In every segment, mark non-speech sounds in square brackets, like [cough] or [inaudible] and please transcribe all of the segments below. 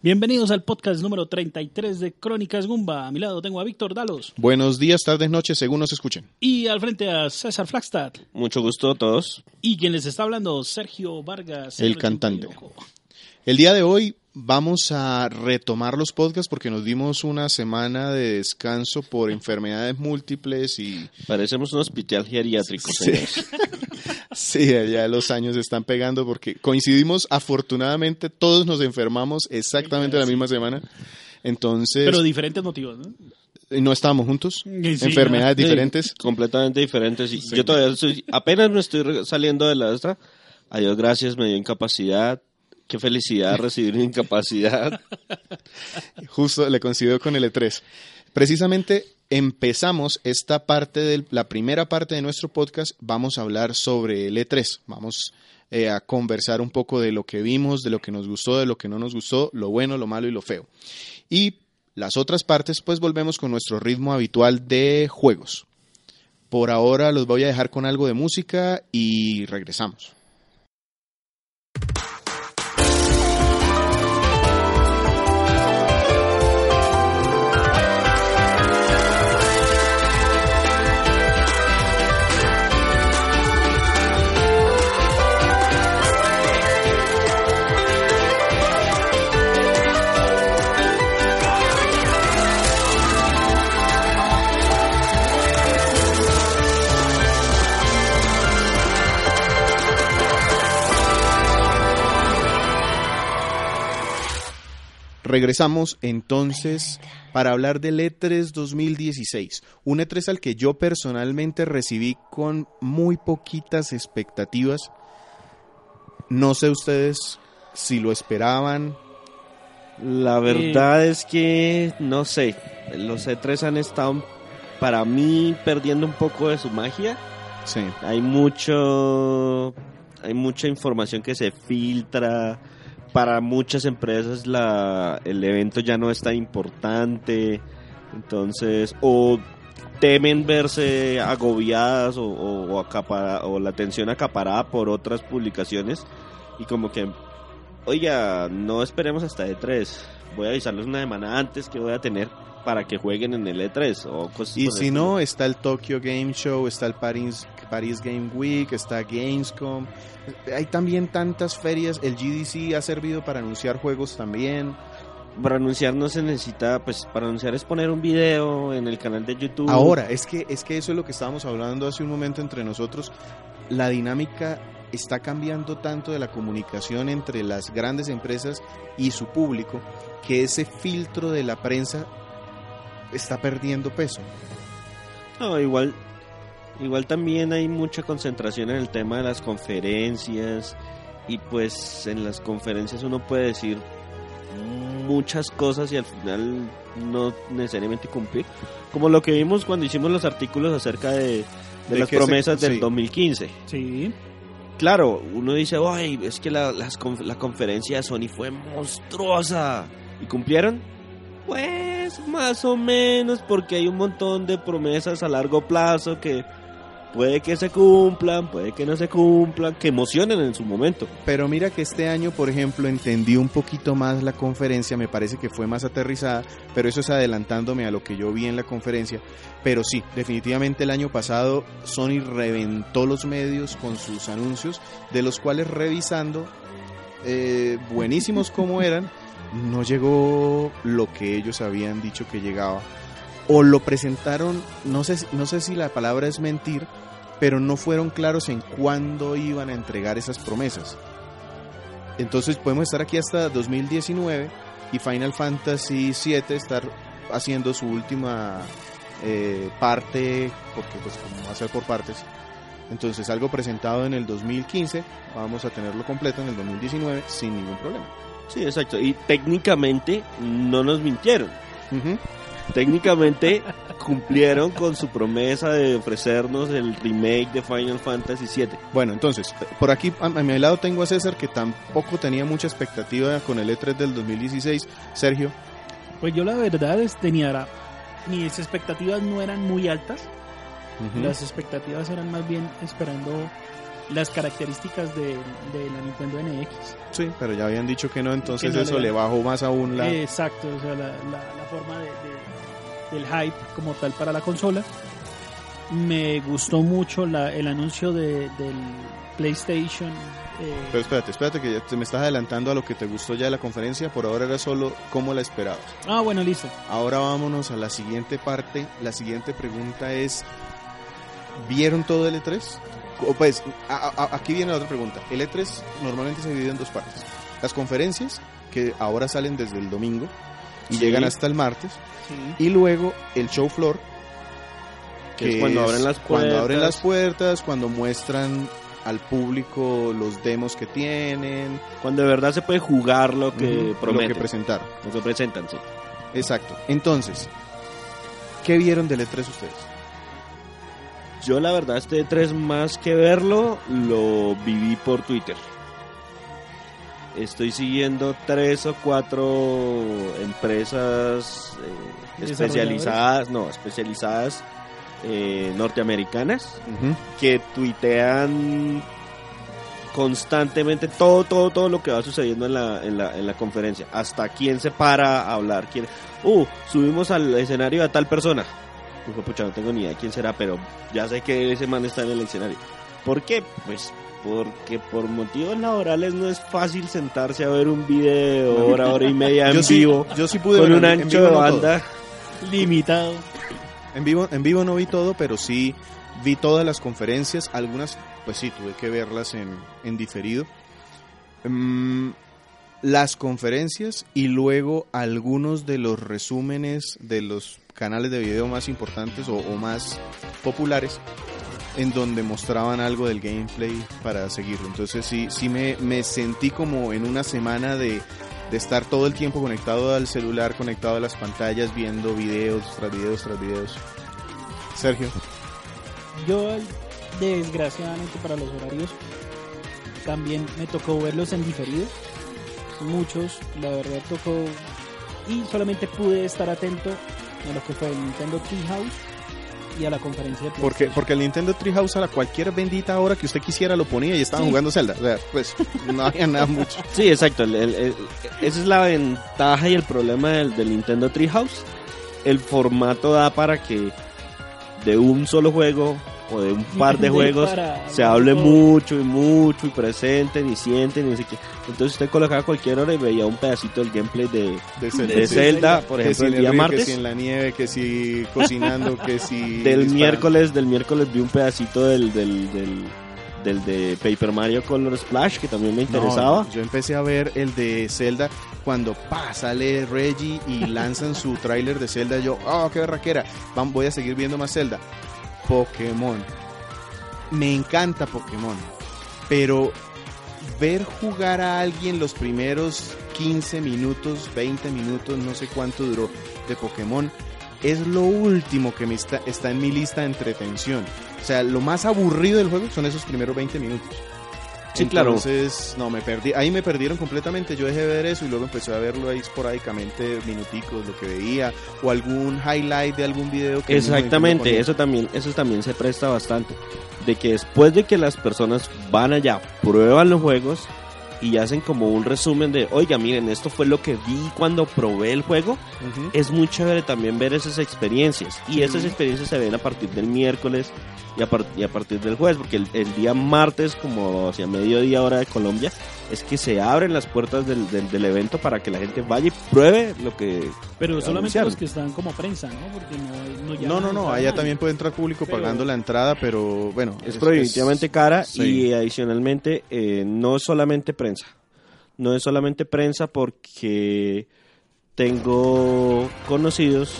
Bienvenidos al podcast número 33 de Crónicas Gumba. A mi lado tengo a Víctor Dalos. Buenos días, tardes, noches, según nos escuchen. Y al frente a César Flagstad. Mucho gusto a todos. Y quien les está hablando, Sergio Vargas. El cantante. El día de hoy vamos a retomar los podcasts porque nos dimos una semana de descanso por enfermedades múltiples y... Parecemos un hospital geriátrico. Sí, [laughs] sí ya los años están pegando porque coincidimos, afortunadamente todos nos enfermamos exactamente la misma semana. Entonces... Pero diferentes motivos, ¿no? no estábamos juntos, enfermedades diferentes. completamente diferentes. Y Yo todavía estoy, apenas me estoy saliendo de la extra. Adiós, gracias, me dio incapacidad. Qué felicidad recibir una incapacidad. [laughs] Justo le coincidió con el E3. Precisamente empezamos esta parte de la primera parte de nuestro podcast. Vamos a hablar sobre el E3. Vamos eh, a conversar un poco de lo que vimos, de lo que nos gustó, de lo que no nos gustó, lo bueno, lo malo y lo feo. Y las otras partes, pues volvemos con nuestro ritmo habitual de juegos. Por ahora los voy a dejar con algo de música y regresamos. Regresamos entonces para hablar del E3 2016, un E3 al que yo personalmente recibí con muy poquitas expectativas. No sé ustedes si lo esperaban. La verdad es que no sé, los E3 han estado para mí perdiendo un poco de su magia. Sí. Hay mucho hay mucha información que se filtra para muchas empresas la, el evento ya no es tan importante, entonces, o temen verse agobiadas o, o, o la atención acaparada por otras publicaciones y como que, oiga, no esperemos hasta E3, voy a avisarles una semana antes que voy a tener para que jueguen en el E3 o Y si no, está el Tokyo Game Show, está el Paris, Paris Game Week, está Gamescom. Hay también tantas ferias, el GDC ha servido para anunciar juegos también. Para anunciar no se necesita, pues para anunciar es poner un video en el canal de YouTube. Ahora, es que es que eso es lo que estábamos hablando hace un momento entre nosotros. La dinámica está cambiando tanto de la comunicación entre las grandes empresas y su público que ese filtro de la prensa está perdiendo peso. No, igual, igual también hay mucha concentración en el tema de las conferencias y pues en las conferencias uno puede decir muchas cosas y al final no necesariamente cumplir. Como lo que vimos cuando hicimos los artículos acerca de, las promesas del 2015. Sí. Claro, uno dice, ay, es que la, la conferencia de Sony fue monstruosa. ¿Y cumplieron? Pues más o menos, porque hay un montón de promesas a largo plazo que puede que se cumplan, puede que no se cumplan, que emocionen en su momento. Pero mira que este año, por ejemplo, entendí un poquito más la conferencia, me parece que fue más aterrizada, pero eso es adelantándome a lo que yo vi en la conferencia. Pero sí, definitivamente el año pasado Sony reventó los medios con sus anuncios, de los cuales revisando, eh, buenísimos como eran, no llegó lo que ellos habían dicho que llegaba. O lo presentaron, no sé, no sé si la palabra es mentir, pero no fueron claros en cuándo iban a entregar esas promesas. Entonces podemos estar aquí hasta 2019 y Final Fantasy VII estar haciendo su última eh, parte, porque pues como va a ser por partes. Entonces algo presentado en el 2015, vamos a tenerlo completo en el 2019 sin ningún problema. Sí, exacto. Y técnicamente no nos mintieron. Técnicamente cumplieron con su promesa de ofrecernos el remake de Final Fantasy VII. Bueno, entonces, por aquí a, mi lado tengo a César que tampoco tenía mucha expectativa con el E3 del 2016. Sergio. Pues yo la verdad es, tenía, mis expectativas no eran muy altas. Las expectativas eran más bien esperando las características de, de la Nintendo NX. Sí, pero ya habían dicho que no, entonces Que no eso le le bajó más aún la... Exacto, o sea, la, la- la forma de, de- del hype como tal para la consola. Me gustó mucho la- el anuncio de, del PlayStation. eh, Pero espérate, espérate que ya te me estás adelantando a lo que te gustó ya de la conferencia, por ahora era solo cómo la esperabas. ah, bueno, listo. Ahora vámonos a la siguiente parte. La siguiente pregunta es, ¿vieron todo el E3? O pues, a- a- aquí viene la otra pregunta. El E3 normalmente se divide en dos partes. Las conferencias, que ahora salen desde el domingo y Sí. llegan hasta el martes, Sí. y luego el show floor, Que es cuando abren las cuando abren las puertas. cuando muestran al público los demos que tienen, Cuando de verdad se puede jugar lo que ujú, lo prometen, que presentaron. lo que presentan, sí. Exacto. Entonces, ¿qué vieron del E3 ustedes? Yo la verdad este 3 más que verlo, lo viví por Twitter. Estoy siguiendo tres o cuatro empresas eh, especializadas, no, especializadas eh, norteamericanas que tuitean constantemente todo, todo, todo lo que va sucediendo en la, en la, en la conferencia. Hasta quién se para a hablar, quién... Uh, subimos al escenario a tal persona. Pues, pucha, no tengo ni idea quién será, pero ya sé que ese man está en el escenario. ¿Por qué? Pues porque por motivos laborales no es fácil sentarse a ver un video hora, hora y media [laughs] en sí, vivo yo sí pude con ver un en- ancho de no banda. Limitado. En vivo, en vivo no vi todo, pero sí vi todas las conferencias. Algunas, pues sí, tuve que verlas en, en diferido. Mm, las conferencias y luego algunos de los resúmenes de los canales de video más importantes o, o más populares en donde mostraban algo del gameplay para seguirlo. Entonces sí, sí me, me sentí como en una semana de, de estar todo el tiempo conectado al celular, conectado a las pantallas, viendo videos tras videos tras videos. Sergio. Yo, desgraciadamente para los horarios, también me tocó verlos en diferido. Muchos, la verdad, tocó. Y solamente pude estar atento a lo que fue el Nintendo Treehouse y a la conferencia de Porque, porque el Nintendo Treehouse a la cualquier bendita hora que usted quisiera lo ponía y estaban Sí. jugando Zelda. O sea, pues no había nada mucho. Sí, exacto. el- el- el- esa es la ventaja y el problema del, del Nintendo Treehouse. El formato da para que de un solo juego o de un par de juegos para- se hable mucho y mucho y presenten y sienten y no sé qué. Entonces usted colocaba cualquier hora y veía un pedacito del gameplay de, De Zelda. de sí. Zelda, por Que ejemplo, en el día río, martes. Que si en la nieve, que si cocinando, que si... [laughs] Del disparando. miércoles, del miércoles vi un pedacito del, del, del, del de Paper Mario Color Splash que también me interesaba. No, yo empecé a ver el de Zelda cuando pa, sale Reggie y lanzan su tráiler de Zelda. Yo, oh, qué berraquera. Vam- voy a seguir viendo más Zelda. Pokémon. Me encanta Pokémon. Pero ver jugar a alguien los primeros 15 minutos, 20 minutos, no sé cuánto duró de Pokémon, es lo último que me está, está en mi lista de entretención. O sea, lo más aburrido del juego son esos primeros 20 minutos. Sí, claro. Entonces, no, me perdí. Ahí me perdieron completamente. Yo dejé de ver eso y luego empecé a verlo ahí esporádicamente, minuticos, lo que veía, o algún highlight de algún video que Exactamente, eso también, eso también se presta bastante. De que después de que las personas van allá, prueban los juegos y hacen como un resumen de, oiga, miren, esto fue lo que vi cuando probé el juego. Ujú. Es muy chévere también ver esas experiencias. Y esas experiencias se ven a partir del miércoles y a, par- y a partir del jueves, porque el, el día martes, como hacia mediodía hora de Colombia, es que se abren las puertas del, del- del evento para que la gente vaya y pruebe lo que... Pero solamente anunciaron. los que están como prensa, ¿no? Porque no, no, No, no, no, allá nadie. también puede entrar público Pero- pagando la entrada, pero bueno. Es, prohibitivamente cara sí. y adicionalmente eh, no es solamente prensa. No es solamente prensa porque tengo conocidos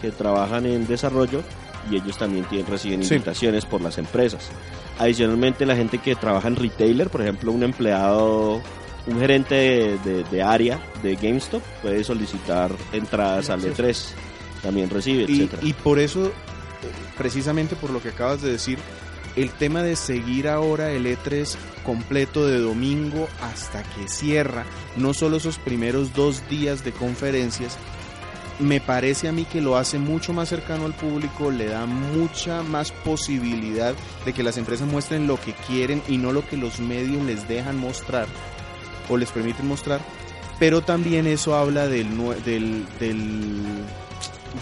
que trabajan en desarrollo y ellos también tienen, reciben Sí. invitaciones por las empresas. Adicionalmente la gente que trabaja en retailer, por ejemplo un empleado, un gerente de, de- de área de GameStop puede solicitar entradas al E3, también recibe, Y, etcétera. y por eso, precisamente por lo que acabas de decir, el tema de seguir ahora el E3 completo de domingo hasta que cierra, no solo esos primeros dos días de conferencias, me parece a mí que lo hace mucho más cercano al público, le da mucha más posibilidad de que las empresas muestren lo que quieren y no lo que los medios les dejan mostrar o les permiten mostrar, pero también eso habla del, del, del-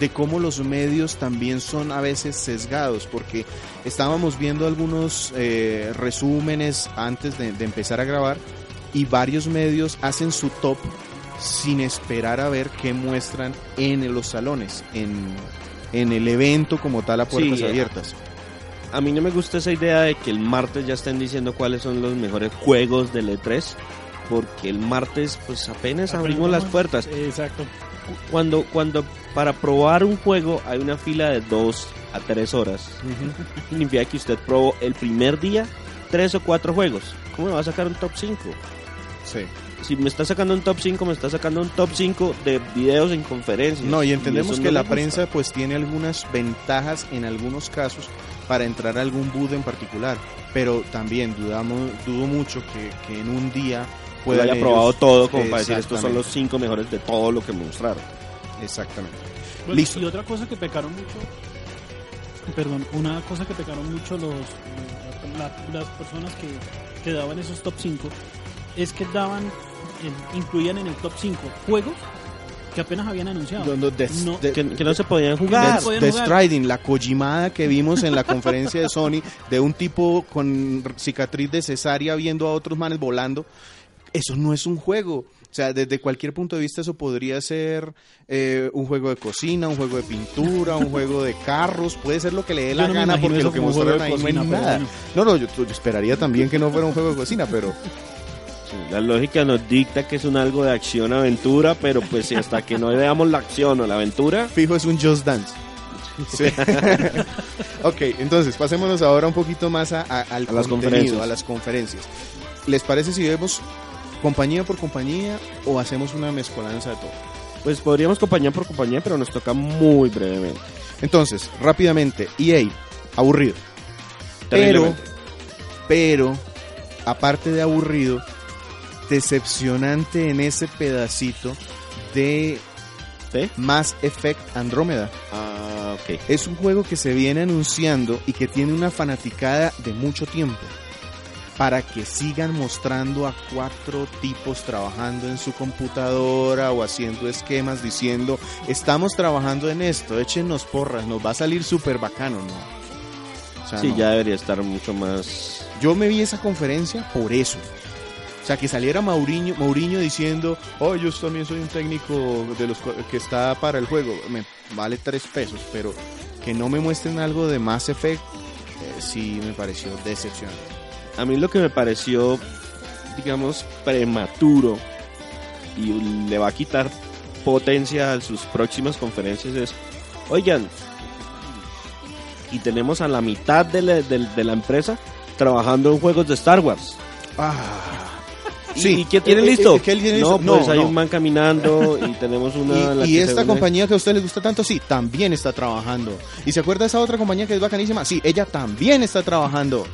de cómo los medios también son a veces sesgados, porque estábamos viendo algunos eh, resúmenes antes de, de empezar a grabar y varios medios hacen su top sin esperar a ver qué muestran en los salones, en, en el evento como tal a puertas Sí, eh, abiertas. A mí no me gusta esa idea de que el martes ya estén diciendo cuáles son los mejores juegos del E3, porque el martes pues apenas abrimos las puertas. Exacto. Cuando, cuando para probar un juego hay una fila de dos a tres horas, significa que usted probó el primer día tres o cuatro juegos. ¿Cómo me va a sacar un top 5? Sí. Si me está sacando un top 5, me está sacando un top 5 de videos en conferencias. No, y entendemos eso que no la prensa pues tiene algunas ventajas en algunos casos para entrar a algún booth en particular, pero también dudamos, dudo mucho que, que en un día Puedan haya probado todo como para decir estos son los cinco mejores de todo lo que mostraron. Exactamente. Bueno, Listo. Y otra cosa que pecaron mucho, perdón, una cosa que pecaron mucho los la- las personas que, que daban esos top 5 es que daban, eh, incluían en el top 5 juegos que apenas habían anunciado. Donde Death- No. de- Que, que no se podían jugar. Death- podían Death jugar. Striding, la Kojimada que vimos en la conferencia de Sony de un tipo con cicatriz de cesárea viendo a otros manes volando, eso no es un juego. O sea, desde cualquier punto de vista eso podría ser eh, un juego de cocina, un juego de pintura, un juego de carros, puede ser lo que le dé la no gana porque eso lo que mostraron ahí no cocina, es pero nada. bueno. No, no, yo, yo esperaría también que no fuera un juego de cocina, pero Sí, La lógica nos dicta que es un algo de acción-aventura, pero pues si hasta que no veamos la acción o la aventura, fijo es un Just Dance. Sí. [laughs] ok, entonces pasémonos ahora un poquito más a, a- al A las contenido, conferencias. a las conferencias. ¿Les parece si vemos compañía por compañía o hacemos una mezcolanza de todo? pues podríamos compañía por compañía, pero nos toca muy brevemente. Entonces, rápidamente, EA, aburrido. Pero, pero, aparte de aburrido, decepcionante en ese pedacito de ¿Sí? Mass Effect Andrómeda. Ah, ok. Es un juego que se viene anunciando y que tiene una fanaticada de mucho tiempo para que sigan mostrando a cuatro tipos trabajando en su computadora o haciendo esquemas diciendo estamos trabajando en esto, échenos porras, nos va a salir súper bacano, ¿no? O sea, Sí, no. ya debería estar mucho más... Yo me vi esa conferencia por eso. O sea, que saliera Mauriño, Mourinho diciendo, oh, yo también soy un técnico de los que está para el juego, me vale tres pesos, pero que no me muestren algo de Mass Effect, eh, sí me pareció decepcionante. A mí lo que me pareció, digamos, prematuro y le va a quitar potencia a sus próximas conferencias es, oigan, y tenemos a la mitad de la, de- de la empresa trabajando en juegos de Star Wars. Ah, ¿Y- ¿Y qué tiene Eh, eh, listo? eh, ¿qué tiene no, listo? pues No, hay no. un man caminando y tenemos una... Y, y esta compañía que a ustedes les gusta tanto, sí, también está trabajando. ¿Y se acuerda de esa otra compañía que es bacanísima? Sí, ella también está trabajando.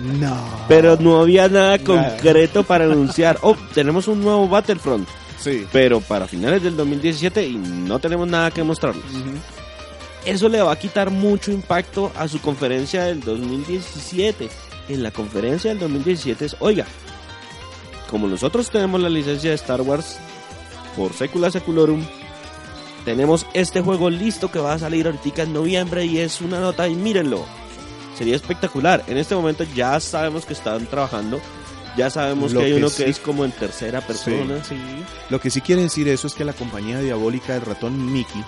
No. Pero no había nada concreto para anunciar. Oh, tenemos un nuevo Battlefront, Sí. pero para finales del 2017 y no tenemos nada que mostrarles. Eso le va a quitar mucho impacto a su conferencia del 2017. En la conferencia del 2017 es, oiga, como nosotros tenemos la licencia de Star Wars por Secula Seculorum, tenemos este juego listo que va a salir ahorita en noviembre y es una nota y mírenlo. Sería espectacular. En este momento ya sabemos que están trabajando. Ya sabemos Lo que hay que uno sí- que es como en tercera persona. Sí. Lo que sí quiere decir eso es que la compañía diabólica del ratón Mickey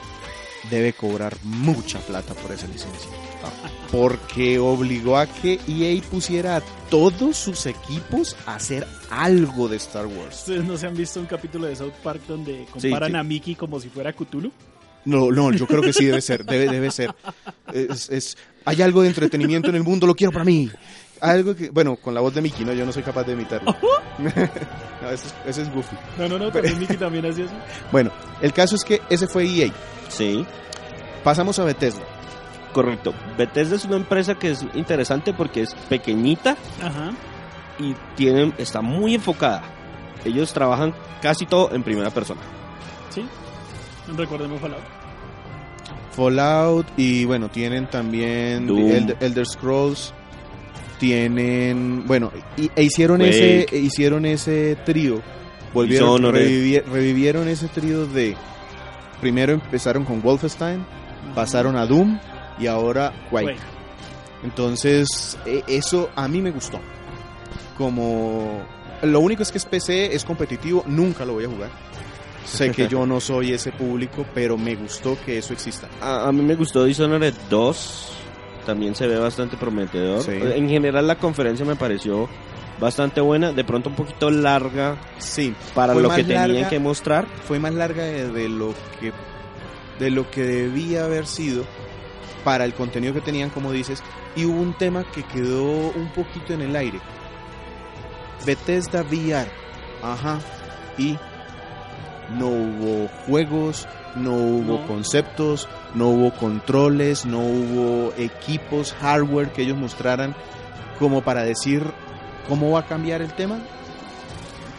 debe cobrar mucha plata por esa licencia. Porque obligó a que EA pusiera a todos sus equipos a hacer algo de Star Wars. ¿Ustedes no se han visto un capítulo de South Park donde comparan sí. a Mickey como si fuera Cthulhu? No, no, yo creo que sí debe ser, debe, debe ser. Es, es- hay algo de entretenimiento en el mundo, lo quiero para mí. Algo que, bueno, con la voz de Mickey, no, yo no soy capaz de imitarlo. [laughs] [laughs] no, ese es, ese es Goofy. No, no, no, también Mickey también hacía eso. [laughs] Bueno, el caso es que ese fue EA. Sí. Pasamos a Bethesda. Correcto. Bethesda es una empresa que es interesante porque es pequeñita Ajá. y tienen, está muy enfocada. Ellos trabajan casi todo en primera persona. Sí. Recordemos Fallout. Fallout y bueno, tienen también. Elder, Elder Scrolls. Tienen, bueno, y- e hicieron ese e hicieron ese trío. Volvieron revivi- revivieron ese trío de primero empezaron con Wolfenstein, pasaron a Doom y ahora Quake. Quake. Entonces, e- eso a mí me gustó. Como lo único es que es PC, es competitivo, nunca lo voy a jugar. Sé que yo no soy ese público, pero me gustó que eso exista. A, a mí me gustó Dishonored 2. También se ve bastante prometedor. Sí. En general la conferencia me pareció bastante buena. De pronto un poquito larga Sí, para lo que tenían larga. que mostrar. fue más larga de, de lo que de lo que debía haber sido para el contenido que tenían, como dices, y hubo un tema que quedó un poquito en el aire. Bethesda VR, ajá, y no hubo juegos, no hubo No. conceptos, no hubo controles, no hubo equipos, hardware que ellos mostraran como para decir cómo va a cambiar el tema.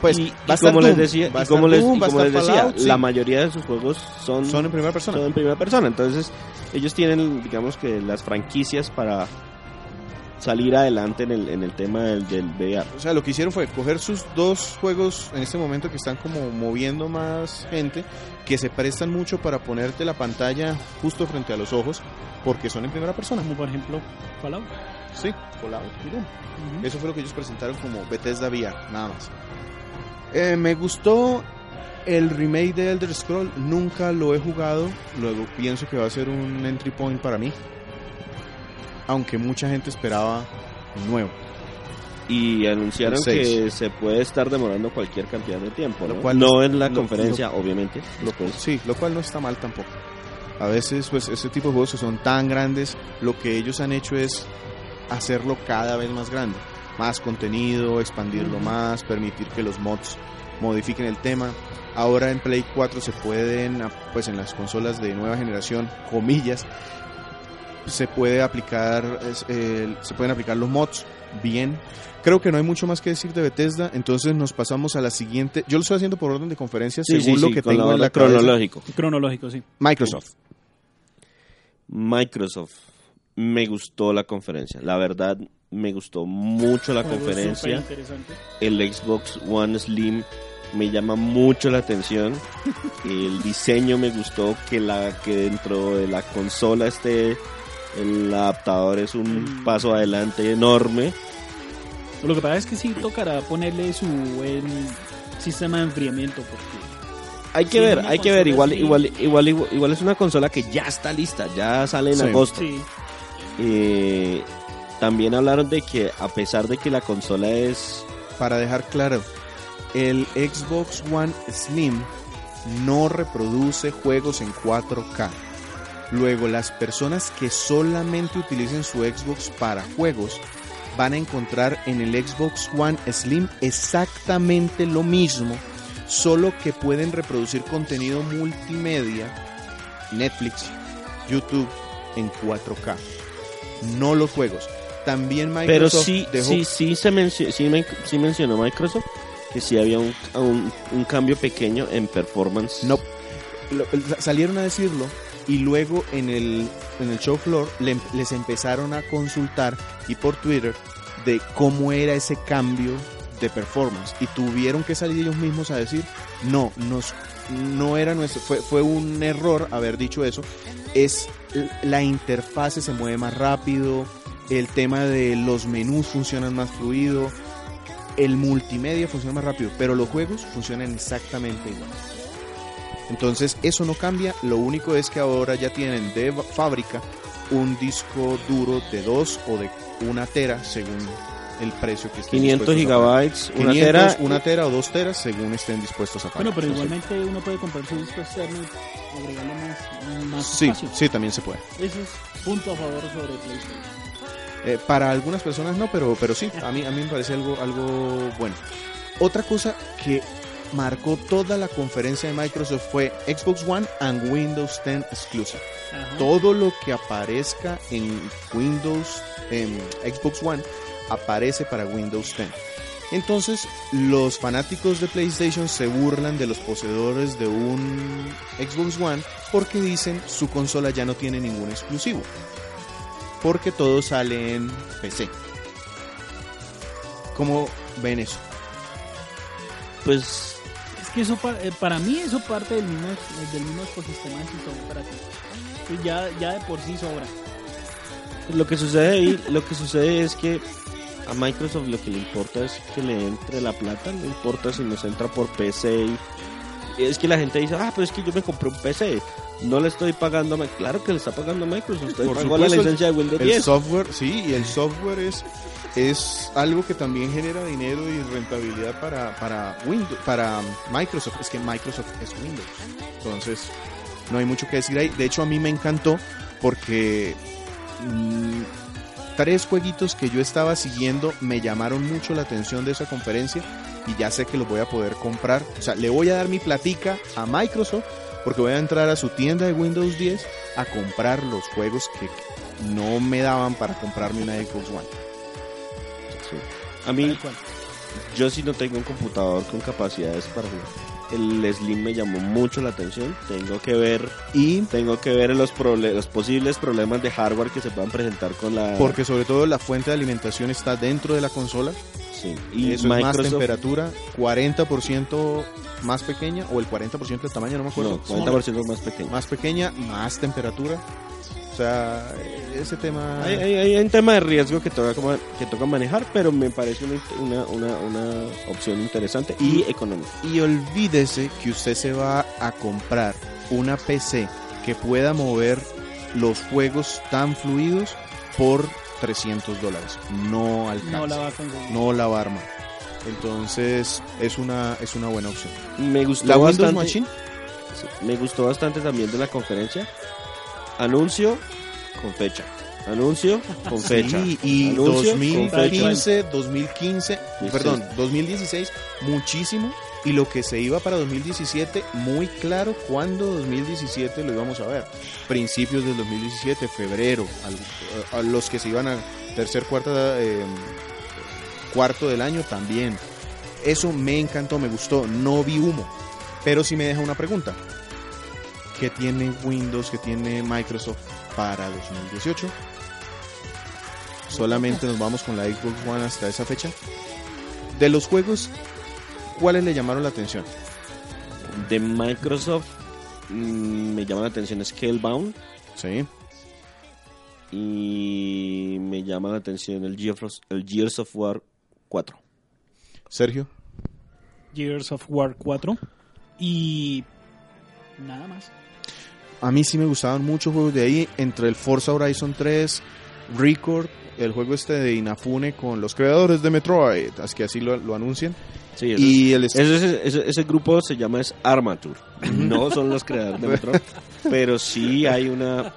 Pues y, va como les decía, va y como les, Doom, y va a como estar les decía Fallout, sí. la mayoría de sus juegos son, son en primera persona. son en primera persona. Entonces, ellos tienen, digamos que las franquicias para salir adelante en el, en el tema del, del VR. O sea, lo que hicieron fue coger sus dos juegos en este momento que están como moviendo más gente, que se prestan mucho para ponerte la pantalla justo frente a los ojos, porque son en primera persona. Como por ejemplo Fallout. Sí, Fallout y Doom. Ujú. Eso fue lo que ellos presentaron como Bethesda VR, nada más. Eh, me gustó el remake de Elder Scroll, nunca lo he jugado, luego pienso que va a ser un entry point para mí, aunque mucha gente esperaba nuevo. Y anunciaron que se puede estar demorando cualquier cantidad de tiempo. Lo ¿no? cual no no- en la lo- conferencia, obviamente. Lo. Sí, lo cual no está mal tampoco. A veces, pues, este tipo de juegos que son tan grandes, lo que ellos han hecho es hacerlo cada vez más grande. Más contenido, expandirlo más, permitir que los mods modifiquen el tema. Ahora en Play 4 se pueden, pues en las consolas de nueva generación, comillas, se puede aplicar, el- se pueden aplicar los mods bien. Creo que no hay mucho más que decir de Bethesda, entonces nos pasamos a la siguiente. Yo lo estoy haciendo por orden de conferencia Sí, según sí, lo sí, que tengo la en la cabeza. cronológico. Cronológico, sí. Microsoft. Microsoft. Me gustó la conferencia. La verdad, me gustó mucho la conferencia. El Xbox One Slim me llama mucho la atención. [laughs] El diseño me gustó que la que dentro de la consola esté el adaptador es un Mm. paso adelante enorme. Lo que pasa es que sí tocará ponerle su buen sistema de enfriamiento porque Hay que Sí, ver, hay que ver. Igual, igual, igual, igual, igual es una consola que ya está lista, ya sale en Sí. agosto. sí, Eh, también hablaron de que a pesar de que la consola es Para dejar claro, el Xbox One Slim no reproduce juegos en 4K. Luego, las personas que solamente utilicen su Xbox para juegos van a encontrar en el Xbox One Slim exactamente lo mismo, solo que pueden reproducir contenido multimedia, Netflix, YouTube en 4K. No los juegos. También Pero Microsoft sí, dejó sí, sí, se mencio- sí, men- sí mencionó Microsoft que sí había un, un, un cambio pequeño en performance. No, lo- salieron a decirlo y luego en el, en el show floor le- les empezaron a consultar y por Twitter de cómo era ese cambio de performance y tuvieron que salir ellos mismos a decir no, nos, no era nuestro, fue, fue un error haber dicho eso, es la interfase se mueve más rápido, el tema de los menús funcionan más fluido, el multimedia funciona más rápido, pero los juegos funcionan exactamente igual. Entonces eso no cambia, lo único es que ahora ya tienen de fábrica un disco duro de 2 o de 1 tera según el precio que estén 500 dispuestos a pagar. gigabytes, una 500, tera. una tera o 2 teras según estén dispuestos a pagar. Bueno, pero igualmente uno puede comprar su disco externo y agregarle más, más Sí, espacio. sí, también se puede. Ese es punto a favor sobre PlayStation. Eh, para algunas personas no, pero, pero sí, a mí, a mí me parece algo, algo bueno. Otra cosa que marcó toda la conferencia de Microsoft fue Xbox One and Windows 10 Exclusive. Ajá. Todo lo que aparezca en Windows, en Xbox One, aparece para Windows 10. Entonces, los fanáticos de PlayStation se burlan de los poseedores de un Xbox One porque dicen su consola ya no tiene ningún exclusivo. Porque todo sale en PC. ¿Cómo ven eso? Pues Es que eso pa- eh, para mí eso parte del mismo, del mismo ecosistema del sistema operativo. Y ya, ya de por sí sobra. lo que sucede ahí, lo que sucede es que a Microsoft lo que le importa es que le entre la plata, no importa si nos entra por PC. y- es que la gente dice, ah, pero es que yo me compré un PC, no le estoy pagando a Microsoft. Claro que le está pagando a Microsoft, usted Por pagó la licencia de Windows El 10. software, sí, y el software es, es algo que también genera dinero y rentabilidad para, para Windows, para Microsoft. Es que Microsoft es Windows. Entonces, no hay mucho que decir ahí. De hecho, a mí me encantó porque mm, tres jueguitos que yo estaba siguiendo me llamaron mucho la atención de esa conferencia y ya sé que los voy a poder comprar. O sea, le voy a dar mi platica a Microsoft porque voy a entrar a su tienda de Windows 10 a comprar los juegos que no me daban para comprarme una Xbox One. Sí. A mí, yo sí no tengo un computador con capacidades para jugar. El Slim me llamó mucho la atención. Tengo que ver, Y tengo que ver los, los posibles problemas de hardware que se puedan presentar con la. porque sobre todo la fuente de alimentación está dentro de la consola sí. y es más temperatura, 40% más pequeña o el 40% de tamaño, no me acuerdo. no, 40% más pequeño. Más pequeña, más temperatura. O sea, ese tema... Hay, hay- hay un tema de riesgo que toca, que toca manejar, pero me parece una, una, una, una opción interesante y económica. Y olvídese que usted se va a comprar una PC que pueda mover los juegos tan fluidos por 300 dólares. No alcanza. No la va a conseguir. no la va a armar. Entonces es una, es una buena opción. Me gustó La Windows bastante. Machine, sí, me gustó bastante también de la conferencia. Anuncio con fecha. Anuncio con fecha. Sí, y Anuncio con fecha. 2015, 2015, Sí, perdón, 2016, muchísimo. Y lo que se iba para 2017, muy claro cuándo 2017 lo íbamos a ver. Principios del 2017, febrero, al- a, los que se iban a tercer, cuarta, eh, cuarto del año también. Eso me encantó, me gustó, no vi humo. Pero sí me deja una pregunta. ¿Qué tiene Windows, qué tiene Microsoft para 2018? Solamente nos vamos con la Xbox One hasta esa fecha. De los juegos, ¿cuáles le llamaron la atención? De Microsoft mm, me llama la atención Scalebound Sí. y me llama la atención el Gears of, el Gears of War 4. Sergio. Gears of War 4. Y nada más. A mí sí me gustaban muchos juegos de ahí, entre el Forza Horizon 3, Record, el juego este de Inafune con los creadores de Metroid, es que así lo, lo anuncian. Sí, eso Y el es- ese, ese- ese grupo se llama es Armature. No son los creadores de Metroid, [laughs] pero sí hay una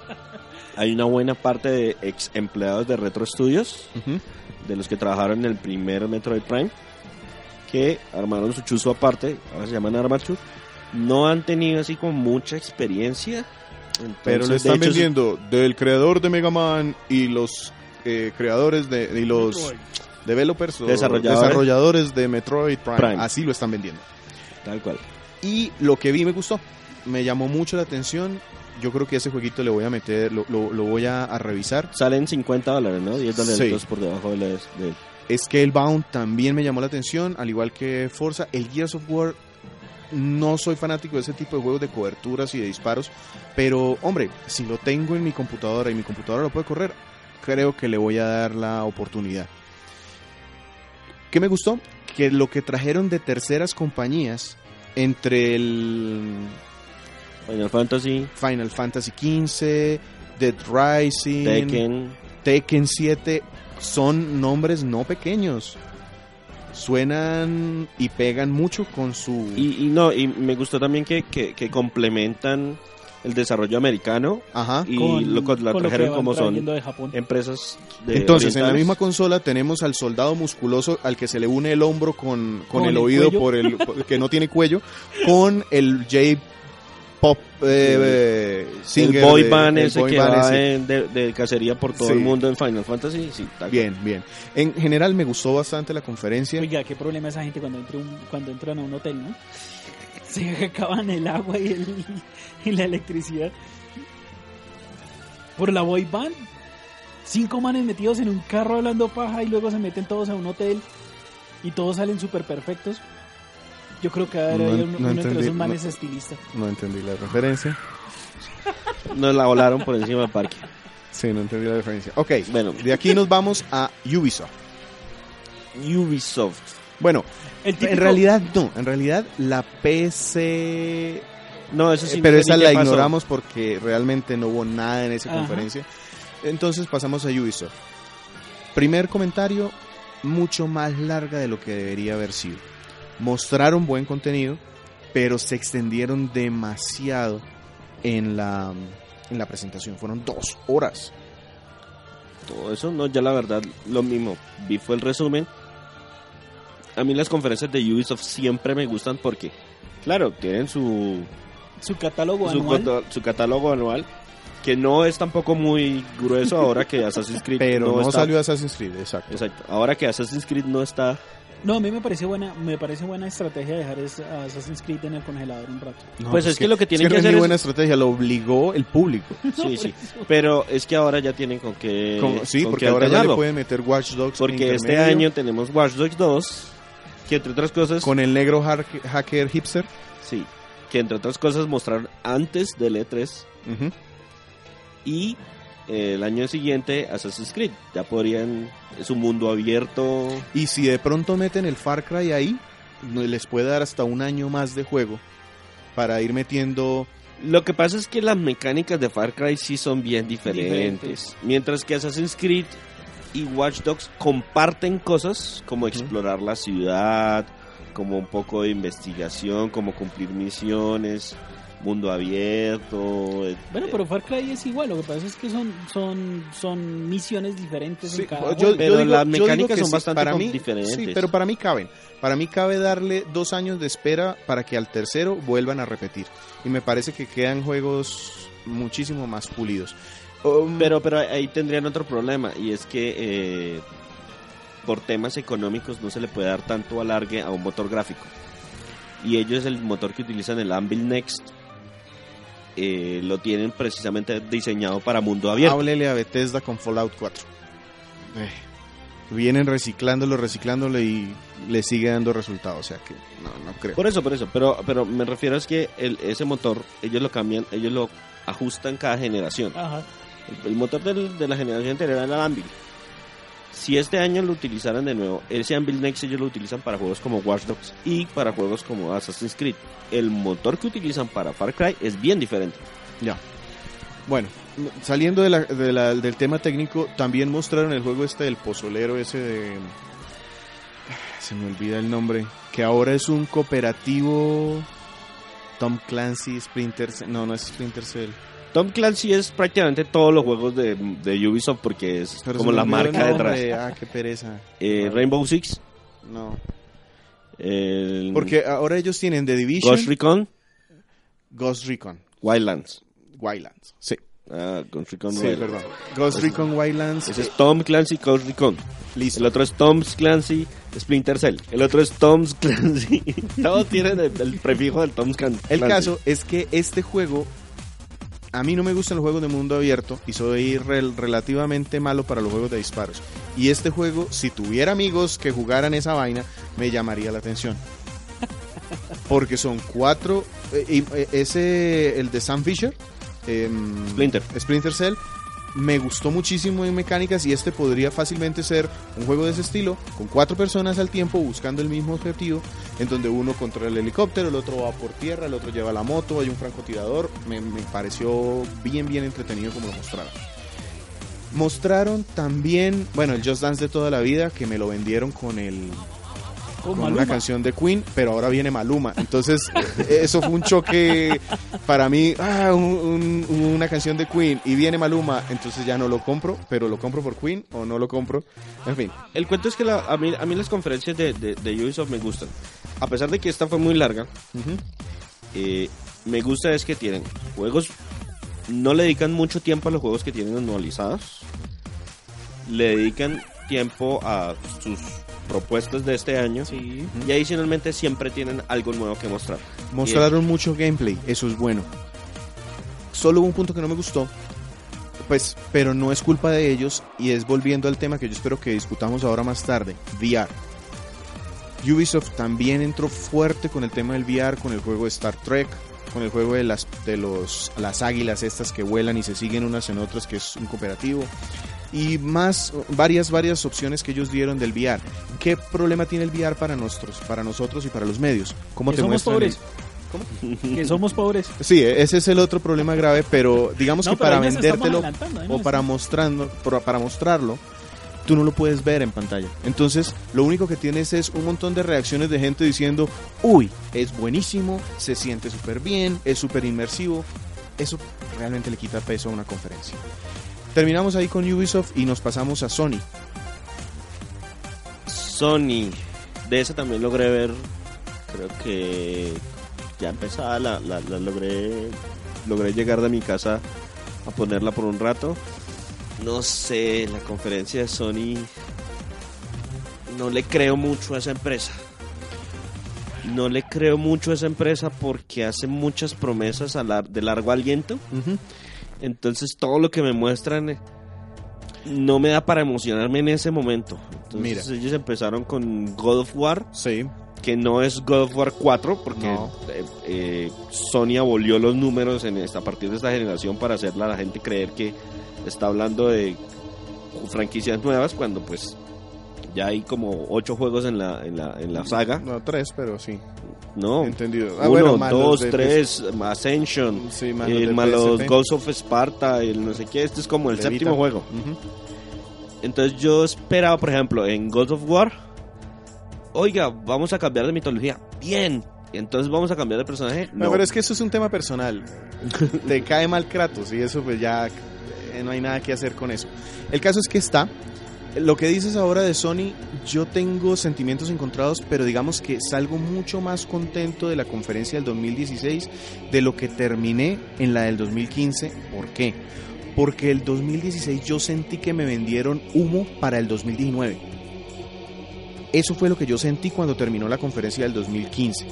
hay una buena parte de ex empleados de Retro Studios, de los que trabajaron en el primer Metroid Prime, que armaron su chuzo aparte, ahora se llaman Armature. No han tenido así como mucha experiencia. entonces, Pero lo de están hecho, vendiendo del creador de Mega Man y los eh, creadores de y los Metroid. developers o Desarrolladores. desarrolladores de Metroid Prime. Prime. Así lo están vendiendo. Tal cual. Y lo que vi me gustó. Me llamó mucho la atención. Yo creo que ese jueguito le voy a meter, lo, lo- lo voy a, a revisar. Salen 50 dólares, ¿no? 10 dólares Sí. por debajo de, de- Scalebound también me llamó la atención, al igual que Forza. El Gears of War, no soy fanático de ese tipo de juegos de coberturas y de disparos, pero hombre, si lo tengo en mi computadora y mi computadora lo puede correr, creo que le voy a dar la oportunidad. ¿Qué me gustó? Que lo que trajeron de terceras compañías entre el Final Fantasy, Final Fantasy XV, Dead Rising, Tekken. Tekken 7 son nombres no pequeños. Suenan y pegan mucho con su... Y, y no, y me gustó también que, que, que complementan el desarrollo americano Ajá. y Con- lo, con- la con trajeron como son de Japón. empresas de Entonces, en la misma consola tenemos al soldado musculoso al que se le une el hombro con, con Con el el oído cuello. por el que no tiene cuello, con el J pop eh, eh, el singer boy de- band ese boy que band va ese. en- de, de cacería por todo Sí. el mundo en Final Fantasy. Sí, tal cual. Bien, bien. En general me gustó bastante la conferencia. Oiga, qué problema esa gente cuando, entra un- cuando entran a un hotel, ¿no? [laughs] Se acaban el agua y, el- y la electricidad. Por la boy band. Cinco manes metidos en un carro hablando paja y luego se meten todos a un hotel y todos salen súper perfectos. Yo creo que ahora No uno, no uno entre entendí, manes no. estilista. No entendí la referencia. [laughs] Nos la volaron por encima del parque. Sí, no entendí la referencia. Ok, Bueno, de aquí nos vamos a Ubisoft. Ubisoft. Bueno, El típico- en realidad no. En realidad la PC... No, eso sí. Eh, pero esa la pasó. ignoramos porque realmente no hubo nada en esa Ajá. conferencia. Entonces pasamos a Ubisoft. Primer comentario, mucho más larga de lo que debería haber sido. Mostraron buen contenido, pero se extendieron demasiado en la, en la presentación. Fueron dos horas. Todo eso, no, ya la verdad, lo mismo. Vi fue el resumen. A mí las conferencias de Ubisoft siempre me gustan porque, claro, tienen su, su catálogo su, anual. su catálogo anual, que no es tampoco muy grueso ahora que Assassin's Creed [laughs] Pero no, está- salió Assassin's Creed, exacto. Exacto. Ahora que Assassin's Creed no está. No, a mí me parece buena, me parece buena estrategia dejar es- a Assassin's Creed en el congelador un rato. No, Pues es que lo que tienen es que es hacer es- buena estrategia, lo obligó el público. [laughs] Sí, sí. [laughs] Pero es que ahora ya tienen con qué. Sí, con porque qué ahora ya le pueden meter Watch Dogs. Porque este año tenemos Watch Dogs 2, que entre otras cosas. Con el negro hacker hipster. Sí. Que entre otras cosas mostraron antes del E3 Ujú. y el año siguiente Assassin's Creed. Ya podrían. Es un mundo abierto. Y si de pronto meten el Far Cry ahí, no- les puede dar hasta un año más de juego para ir metiendo. Lo que pasa es que las mecánicas de Far Cry sí son bien diferentes. Diferentes. Mientras que Assassin's Creed y Watch Dogs comparten cosas como explorar la ciudad, como un poco de investigación, como cumplir misiones, mundo abierto. eh, Bueno, pero Far Cry es igual, lo que pasa es que son son son misiones diferentes Sí, en cada yo- juego. Pero digo- las mecánicas son sí, bastante para com- mí, diferentes. Sí, pero para mí caben. Para mí cabe darle dos años de espera para que al tercero vuelvan a repetir. Y me parece que quedan juegos muchísimo más pulidos. Um, Pero, pero ahí tendrían otro problema y es que eh, por temas económicos no se le puede dar tanto alargue a un motor gráfico. Y ellos el motor que utilizan el Anvil Next eh, lo tienen precisamente diseñado para mundo abierto. háblele a Bethesda con Fallout 4. Eh, vienen reciclándolo, reciclándolo y le sigue dando resultados. O sea que no, no creo. Por eso, por eso. Pero, pero me refiero es que el- ese motor ellos lo cambian, ellos lo ajustan cada generación. Ajá. El, el motor del- de la generación anterior era el Anvil. Si este año lo utilizaran de nuevo, ese Anvil Next ellos lo utilizan para juegos como Watch Dogs y para juegos como Assassin's Creed. El motor que utilizan para Far Cry es bien diferente. Ya. Bueno, saliendo del tema técnico, también mostraron el juego este del pozolero ese de... [sighs] Se me olvida el nombre. Que ahora es un cooperativo... Tom Clancy, Splinter Cell. No, no es Splinter Cell. Tom Clancy es prácticamente todos los juegos de, de Ubisoft porque es Pero como la marca detrás. Ah, qué pereza. Eh, Rainbow Six, No. el Porque ahora ellos tienen The Division, Ghost Recon, Ghost Recon, Wildlands. Wildlands. Sí, Ah, Ghost Recon sí, Wildlands. perdón. Ghost Recon Wildlands. Ese es Tom Clancy Ghost Recon. listo. El otro es Tom Clancy Splinter Cell. El otro es Tom Clancy. [laughs] Todos tienen el, el prefijo del Tom Clancy. El caso es que este juego, a mí no me gustan los juegos de mundo abierto y soy rel- relativamente malo para los juegos de disparos. Y este juego, si tuviera amigos que jugaran esa vaina, me llamaría la atención. [laughs] Porque son cuatro, eh, y, eh, ese, el de Sam Fisher, em, Splinter. Splinter Cell, me gustó muchísimo en mecánicas y este podría fácilmente ser un juego de ese estilo, con cuatro personas al tiempo buscando el mismo objetivo, en donde uno controla el helicóptero, el otro va por tierra, el otro lleva la moto, hay un francotirador, me, pareció bien, bien entretenido como lo mostraron. Mostraron también, bueno, el Just Dance de toda la vida, que me lo vendieron con el Con una canción de Queen, pero ahora viene Maluma. Entonces, eso fue un choque para mí. Ah, un- un- una canción de Queen y viene Maluma, entonces ya no lo compro, pero lo compro por Queen o no lo compro. En fin, El cuento es que la- a, mí, a mí las conferencias de, de, de Ubisoft me gustan. A pesar de que esta fue muy larga, eh, me gusta es que tienen juegos, no le dedican mucho tiempo a los juegos que tienen anualizados, le dedican tiempo a sus propuestas de este año Sí. y adicionalmente siempre tienen algo nuevo que mostrar. Mostraron mucho gameplay, eso es bueno. Solo hubo un punto que no me gustó, pues, pero no es culpa de ellos y es volviendo al tema que yo espero que discutamos ahora más tarde, VR. Ubisoft también entró fuerte con el tema del VR, con el juego de Star Trek, con el juego de las de los las águilas estas que vuelan y se siguen unas en otras, que es un cooperativo y más varias varias opciones que ellos dieron del VR. ¿Qué problema tiene el VR para nosotros, para nosotros y para los medios? ¿Cómo Que te somos pobres. el- Que somos pobres. Sí, ese es el otro problema grave, pero digamos No, que pero para vendértelo o para para, para mostrarlo, tú no lo puedes ver en pantalla. Entonces, lo único que tienes es un montón de reacciones de gente diciendo, uy, es buenísimo, se siente súper bien, es súper inmersivo. Eso realmente le quita peso a una conferencia. Terminamos ahí con Ubisoft y nos pasamos a Sony. Sony, de esa también logré ver, creo que ya empezada, la, la- la logré, logré llegar de mi casa a ponerla por un rato. No sé, la conferencia de Sony, no le creo mucho a esa empresa. No le creo mucho a esa empresa porque hace muchas promesas a de largo aliento. Entonces todo lo que me muestran eh, no me da para emocionarme en ese momento. Entonces ellos empezaron con God of War, Sí, que no es God of War 4, porque No. eh, eh, Sony abolió los números en esta, a partir de esta generación para hacerle a la gente creer que está hablando de franquicias nuevas, cuando pues ya hay como ocho juegos en la, en la, en la saga, no tres, pero sí, ¿no? entendido. Ah, Uno, bueno, dos, de- tres, Ascension, Sí, más eh, los de más los PSP. Ghosts of Sparta, el no sé qué, este es como el séptimo juego. Entonces yo esperaba, por ejemplo, en God of War, oiga, vamos a cambiar de mitología. Bien. Entonces vamos a cambiar de personaje. No, No, pero es que eso es un tema personal. Te cae mal Kratos y eso pues ya eh, no hay nada que hacer con eso. El caso es que está. Lo que dices ahora de Sony, yo tengo sentimientos encontrados, pero digamos que salgo mucho más contento de la conferencia del 2016 de lo que terminé en la del 2015. ¿Por qué? Porque el 2016 yo sentí que me vendieron humo para el 2019. Eso fue lo que yo sentí cuando terminó la conferencia del 2015.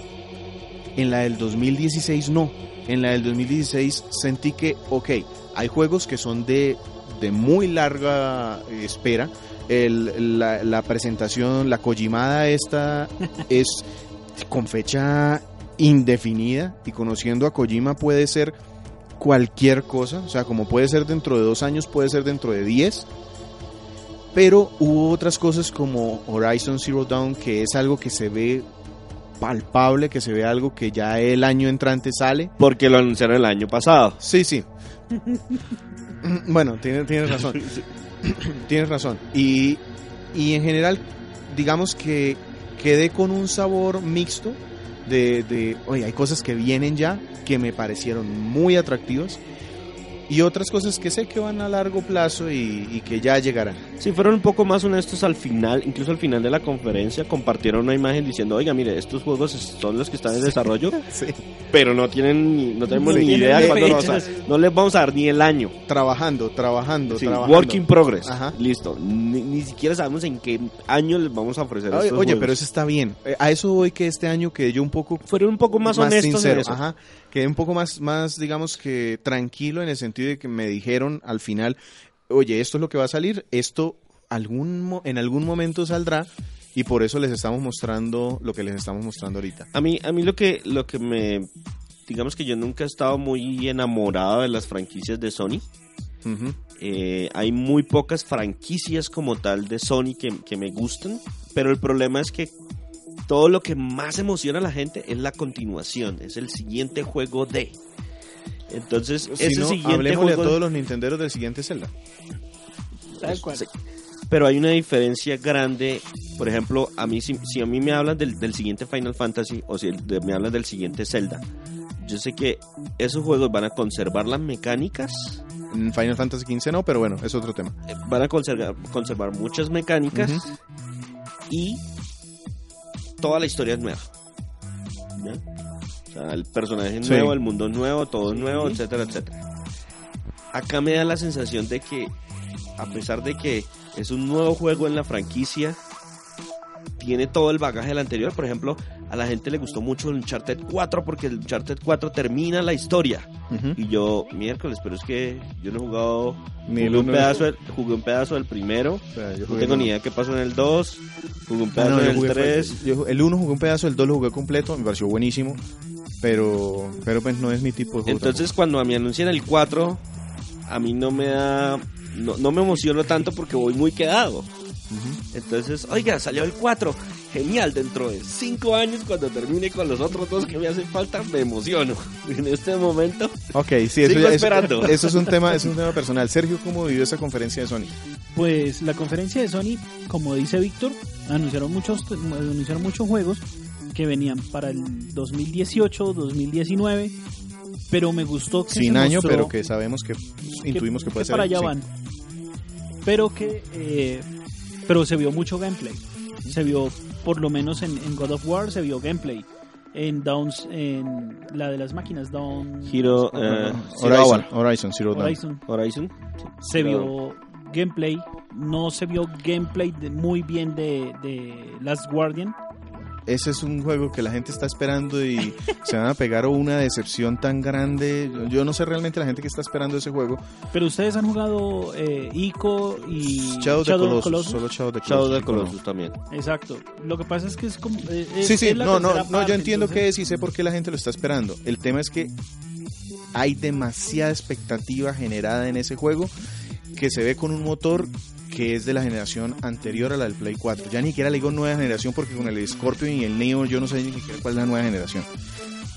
En la del 2016 no. En la del 2016 sentí que, ok, hay juegos que son de, de muy larga eh, espera. El- la, la presentación, la Kojimada esta [laughs] es con fecha indefinida y conociendo a Kojima puede ser cualquier cosa, o sea, como puede ser dentro de dos años, puede ser dentro de diez, pero hubo otras cosas como Horizon Zero Dawn, que es algo que se ve palpable, que se ve algo que ya el año entrante sale. porque lo anunciaron el año pasado. Sí, sí. [laughs] bueno, tienes, tienes razón. [laughs] [clears throat] tienes razón. Y, y en general, digamos que quedé con un sabor mixto de, de, oye, hay cosas que vienen ya que me parecieron muy atractivas y otras cosas que sé que van a largo plazo y, y que ya llegarán. Si fueron un poco más honestos al final, incluso al final de la conferencia, compartieron una imagen diciendo, oiga, mire, estos juegos son los que están en desarrollo, [laughs] Sí. pero no tienen, no tenemos No ni idea de cuándo vamos a, no les vamos a dar ni el año. Trabajando, trabajando, Sí, trabajando. work in progress. Ajá. Listo. Ni, ni siquiera sabemos en qué año les vamos a ofrecer Oye, estos oye, juegos. pero eso está bien. Eh, A eso voy que este año quedé yo un poco fueron un poco más, honestos en sincero, eso. ajá, quedé un poco más, más, digamos que tranquilo en el sentido de que me dijeron al final, oye, esto es lo que va a salir, esto algún en algún momento saldrá y por eso les estamos mostrando lo que les estamos mostrando ahorita. A mí, a mí lo que, lo que me, digamos que yo nunca he estado muy enamorado de las franquicias de Sony. Ujú. Eh, hay muy pocas franquicias como tal de Sony que, que me gustan, pero el problema es que todo lo que más emociona a la gente es la continuación, es el siguiente juego de. Entonces, Si ese no, siguiente hablemosle a juego todos los nintenderos del siguiente Zelda. Tal cual. Sí. Pero hay una diferencia grande. Por ejemplo, a mí si, si a mí me hablan del, del siguiente Final Fantasy o si de- me hablan del siguiente Zelda, yo sé que esos juegos van a conservar las mecánicas, En Final Fantasy XV no, pero bueno, es otro tema. eh, van a conservar, conservar muchas mecánicas y toda la historia es nueva. ¿ya? Sea, el personaje es Sí. nuevo, el mundo es nuevo, todo es nuevo, etcétera, etcétera. Acá me da la sensación de que, a pesar de que es un nuevo juego en la franquicia, tiene todo el bagaje del anterior. Por ejemplo, a la gente le gustó mucho el Uncharted 4 porque el Uncharted 4 termina la historia. Y yo, miércoles, pero es que yo no he jugado. Ni jugué, un pedazo del, jugué un pedazo del primero. O sea, yo No tengo ni idea qué pasó en el 2. Jugué un Ah, pedazo no, en yo el jugué- 3. yo- el 1 jugué un pedazo, el 2 lo jugué completo, me pareció buenísimo, pero pero pues no es mi tipo de juego. Entonces, cuando me anuncian el 4, a mí no me da. No, no me emociono tanto porque voy muy quedado. tampoco. Entonces, oiga, salió el 4. Genial, dentro de 5 años, cuando termine con los otros dos que me hacen falta, me emociono. [laughs] En este momento, Ok, sí, eso, Sigo ya- eso- esperando. [laughs] eso es un tema, [laughs] es un tema personal. Sergio, ¿cómo vivió esa conferencia de Sony? Pues la conferencia de Sony, como dice Víctor, anunciaron muchos, anunciaron muchos juegos que venían para el 2018, 2019, pero me gustó que Sin se año, mostró pero que sabemos que intuimos que, puede ser. para allá sí. van. Pero que eh, pero se vio mucho gameplay. Se vio por lo menos en, en God of War se vio gameplay. En Downs en la de las máquinas Down Hero. eh, Horizon. Horizon, Zero Dawn. Horizon Horizon. se vio gameplay, no se vio gameplay de- muy bien de, de Last Guardian. Ese es un juego que la gente está esperando y [laughs] se van a pegar una decepción tan grande. Yo- Yo no sé realmente la gente que está esperando ese juego. Pero ustedes han jugado eh, Ico y Shadow of the Shadow of Colossus, Colossus? solo Shadow of the Shadow of the Colossus, también. Exacto. Lo que pasa es que es como. eh, es- Sí, sí, es la no, no, no, yo entiendo entonces- que es y sé por qué la gente lo está esperando. El tema es que hay demasiada expectativa generada en ese juego que se ve con un motor que es de la generación anterior a la del Play 4. Ya ni siquiera le digo nueva generación porque con el Scorpion y el Neo yo no sé ni siquiera cuál es la nueva generación.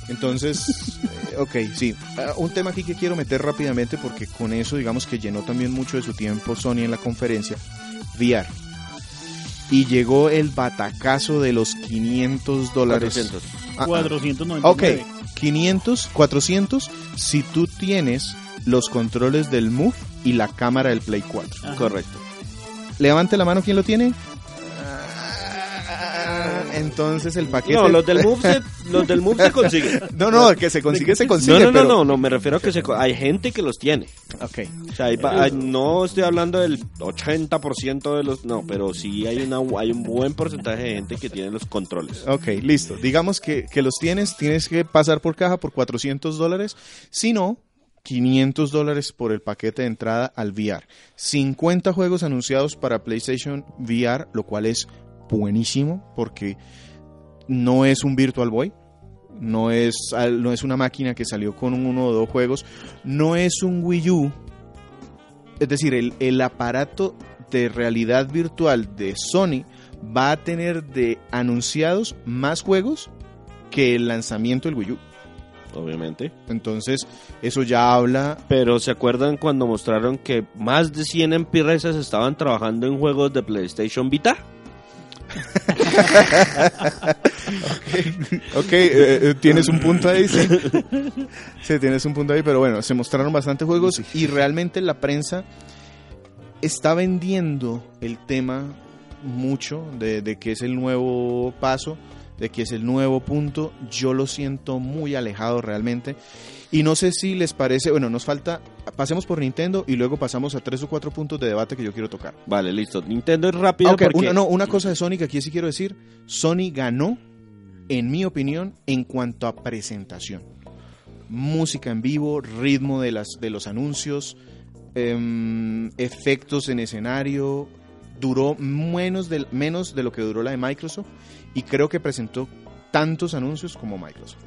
Entonces, [laughs] eh, ok, sí. Ah, un tema aquí que quiero meter rápidamente porque con eso digamos que llenó también mucho de su tiempo Sony en la conferencia, VR. Y llegó el batacazo de los 500 dólares. 400. Ah, ah. 499. Ok, 500, 400 si tú tienes los controles del Move y la cámara del Play 4. Ajá. Correcto. Levante la mano, ¿quién lo tiene? Ah, Entonces el paquete... No, los del Move se, los del Move se consiguen. [laughs] No, no, que se consigue, se consigue. No, no, no, pero- no, no, me refiero a que se, hay gente que los tiene. Ok, O sea, hay hay- no estoy hablando del 80% de los, no, pero sí hay una hay un buen porcentaje de gente que tiene los controles. ok, listo. Digamos que, que los tienes, tienes que pasar por caja por 400 dólares. Si no, 500 dólares por el paquete de entrada al VR. 50 juegos anunciados para PlayStation VR, lo cual es buenísimo porque no es un Virtual Boy. No es, no es una máquina que salió con uno o dos juegos. No es un Wii U. Es decir, el, el aparato de realidad virtual de Sony va a tener de anunciados más juegos que el lanzamiento del Wii U. Obviamente. Entonces, eso ya habla. Pero ¿se acuerdan cuando mostraron que más de 100 empresas estaban trabajando en juegos de PlayStation Vita? [laughs] Ok, eh, eh, tienes un punto ahí, sí. Sí, tienes un punto ahí, pero bueno, se mostraron bastantes juegos y realmente la prensa está vendiendo el tema mucho de, de que es el nuevo paso, de que es el nuevo punto. Yo lo siento muy alejado realmente. Y no sé si les parece, bueno, nos falta, pasemos por Nintendo y luego pasamos a tres o cuatro puntos de debate que yo quiero tocar. Vale, listo. Nintendo es rápido Ok, porque una, no, una cosa de Sony que aquí sí quiero decir, Sony ganó, en mi opinión, en cuanto a presentación. Música en vivo, ritmo de, las, de los anuncios, em, efectos en escenario, duró menos de, menos de lo que duró la de Microsoft y creo que presentó tantos anuncios como Microsoft.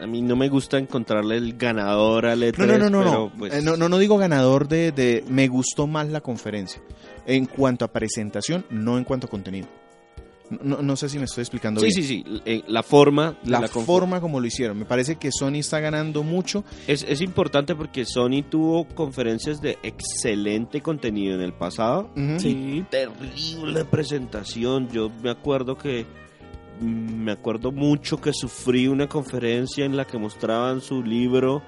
a mí no me gusta encontrarle el ganador al E3. No, no, no, no, pero, no. pues, Eh, no, no, no digo ganador de, de me gustó más la conferencia. En cuanto a presentación, no en cuanto a contenido. No, no sé si me estoy explicando Sí, bien. sí, sí. eh, La forma. La, forma como lo hicieron. Me parece que Sony está ganando mucho. Es, es importante porque Sony tuvo conferencias de excelente contenido en el pasado. Sí. Terrible presentación. Yo me acuerdo que. mm, Me acuerdo mucho que sufrí una conferencia en la que mostraban su libro.